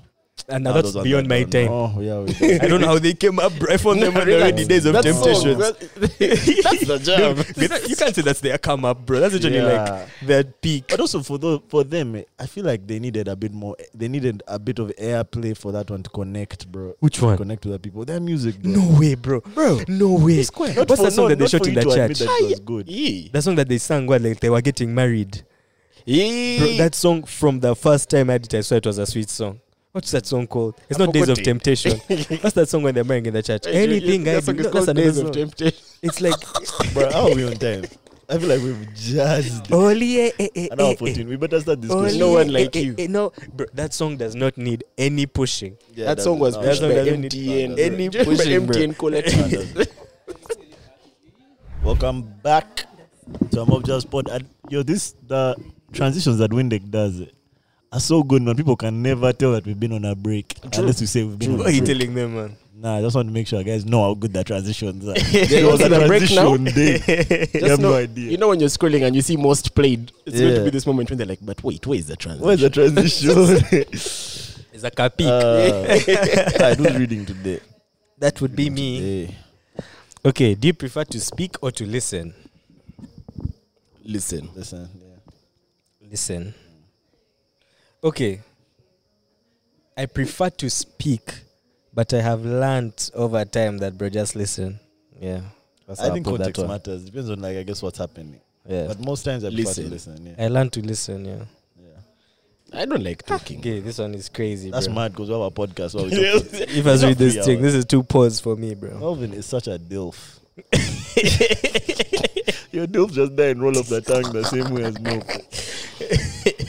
S1: And now that's beyond my time.
S2: Oh, yeah, we <laughs>
S1: I don't know how they came up. bro. <laughs> I found them on the early days of
S3: That song,
S1: Temptations.
S3: well, <laughs> that's the jam.
S1: you can't say that's their come up, bro. That's like
S2: Yeah.
S1: their peak.
S2: But also for those, for them, I feel like they needed a bit more. They needed a bit of airplay for that one to connect, bro.
S1: Which one?
S2: Connect with the people. Their music, bro.
S1: No way, bro.
S2: bro.
S1: No way.
S2: Not
S1: What's
S2: for-
S1: the song
S2: no,
S1: that they shot in the church?
S2: that was good.
S3: Yeah.
S1: The song that they sang while like they were getting married.
S3: Yeah.
S1: Bro, that song from the first time I it, I swear it was a sweet song. What's that song called? It's
S3: I
S1: not Days of
S3: it.
S1: Temptation. <laughs> What's that song when they're marrying in the church? Anything I
S3: that
S1: do.
S3: song
S1: No,
S3: called
S1: that's
S3: Days
S1: another
S3: of
S1: song.
S3: Temptation.
S1: It's like <laughs>
S2: bro, how are we on time? I feel like we've just
S1: Only eh, eh, eh,
S2: an hour
S1: eh, eh.
S2: 14. We better start this
S1: Only
S2: question.
S3: No one
S1: eh,
S3: like
S1: eh,
S3: you.
S1: eh, no, bro, that song does not need any pushing.
S2: Yeah,
S3: that
S2: that's-
S3: song was
S2: no,
S3: pushed by
S1: doesn't need-
S3: MTN.
S1: any
S3: bro.
S1: pushing, bro.
S3: MTN Colette.
S2: that doesn't- Welcome back to a Mob Jazz Pod. And yo, this the transitions that Windeck does are so good, man. People can never tell that we've been on a break unless we say we've been
S1: What
S2: on
S1: are you telling them, man?
S2: Nah, I just want to make sure guys know how good that transitions are. <laughs>
S3: Yeah,
S2: It was
S3: you
S2: a
S3: break now?
S2: transition day. <laughs> You
S3: Just
S2: have no
S3: know-
S2: idea.
S3: You know when you're scrolling and you see most played, it's going to
S2: Yeah.
S3: be this moment when they're like, but wait, where is the transition?
S2: Where's the transition? <laughs>
S1: It's a capic.
S2: uh, I do reading today.
S1: that would be me.
S2: Today.
S1: Okay, do you prefer to speak or to listen?
S3: Listen.
S2: Listen, yeah.
S1: Listen. Okay. I prefer to speak, but I have learned over time that bro, just listen. Yeah. That's
S2: I
S1: how
S2: think
S1: put that
S2: context
S1: one.
S2: matters. Depends on like I guess what's happening.
S1: Yeah.
S2: But most times I prefer
S3: Listen.
S2: to listen. Yeah.
S1: I learned to listen, yeah.
S2: yeah.
S3: I don't like talking.
S1: Okay, this one is crazy.
S2: That's
S1: bro.
S2: mad because we have a podcast. Where we <laughs> talk-
S1: If I read this
S2: Three
S1: thing,
S2: hours.
S1: this is two pause for me, bro.
S2: Melvin is such a dilf. <laughs> Your dilf just die and roll off the tongue the same way as milk. <laughs>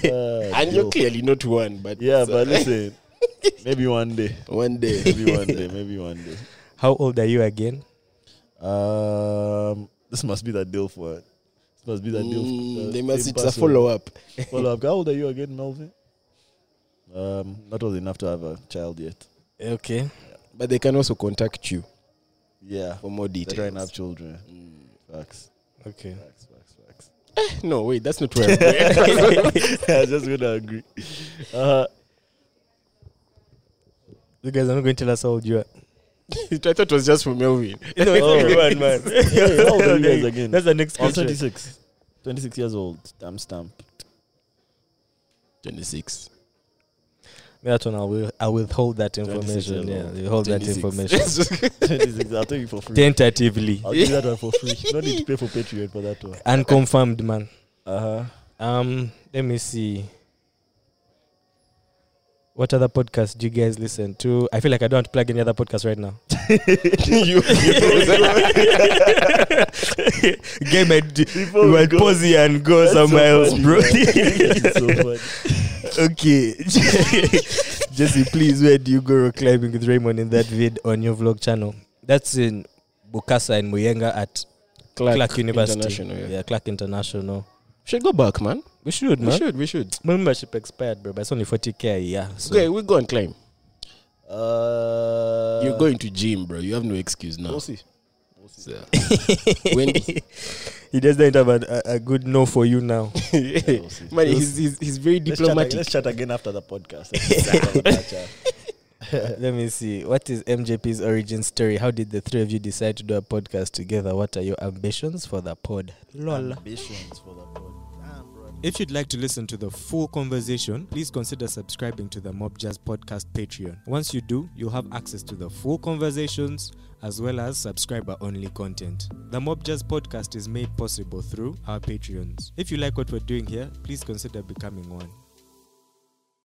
S2: Ah,
S3: And you're
S2: dilf.
S3: clearly not one, but
S2: Yeah,
S3: so-
S2: but listen, <laughs> maybe one day,
S3: one day.
S2: maybe one day, maybe one day.
S1: How old are you again?
S2: Um, this must be the dilf one. This must be the dilf.
S3: Mm,
S2: the
S3: they must
S2: same
S3: it's a
S2: person.
S3: follow up.
S2: Follow up. <laughs> How old are you again, Melvin? Um, not old enough to have a child yet.
S1: Okay.
S3: But they can also contact you
S2: Yeah,
S3: for more
S2: they're
S3: details.
S2: trying to have children.
S3: Mm.
S2: Facts,
S1: Okay.
S2: facts, facts, facts.
S3: No, wait, that's not where I'm going. <laughs>
S2: I just gonna agree. Uh,
S1: You guys are not going to tell us how old you are. <laughs>
S3: I thought it was just for Melvin. <laughs>
S1: No, it's
S2: Oh.
S1: everyone, man.
S2: Hey, how old are you guys again?
S1: That's the next
S2: I'm
S1: question.
S2: 26. 26 years old. Damn stamp.
S3: 26.
S1: That one, I will, I withhold that information. Yeah,
S2: old.
S1: withhold that
S3: 26.
S1: information <laughs>
S2: 26. I'll take it for free.
S1: tentatively.
S2: I'll give that one for free. No need to pay for Patreon for that one.
S1: Unconfirmed, man.
S2: Uh huh.
S1: Um, let me see. What other podcast do you guys listen to? I feel like I don't want to plug any other podcast right now. <laughs>
S3: you, <laughs>
S1: Game might
S2: Before
S1: we pause here and go somewhere else, bro.
S2: so funny.
S1: Okay. <laughs> Jesse, please, where do you go rock climbing with Raymond in that vid on your vlog channel? That's in Bukasa and Muyenga at Clarke, University.
S3: International, yeah.
S1: yeah, Clarke International.
S3: Should go back, man.
S1: We should,
S3: We
S1: man.
S3: should, we should.
S1: My membership expired, bro, but it's only 40k a year. So.
S3: Okay, we go and climb.
S2: Uh,
S3: You're going to gym, bro. You have no excuse now.
S2: We'll see.
S3: So, Wendy. <laughs>
S1: he doesn't have a, a, a good no for you now. <laughs>
S2: Yeah.
S3: Man, he's, he's, he's very
S2: Let's chat,
S3: diplomatic.
S2: let's chat again after the podcast. Let's chat about that, chat.
S1: Let me see. What is MJP's origin story? How did the three of you decide to do a podcast together? What are your ambitions for the pod? Lol.
S2: Ambitions for the pod.
S1: If you'd like to listen to the full conversation, please consider subscribing to the Mob Jazz Podcast Patreon. Once you do, you'll have access to the full conversations as well as subscriber only content. The Mob Jazz Podcast is made possible through our Patreons. If you like what we're doing here, please consider becoming one.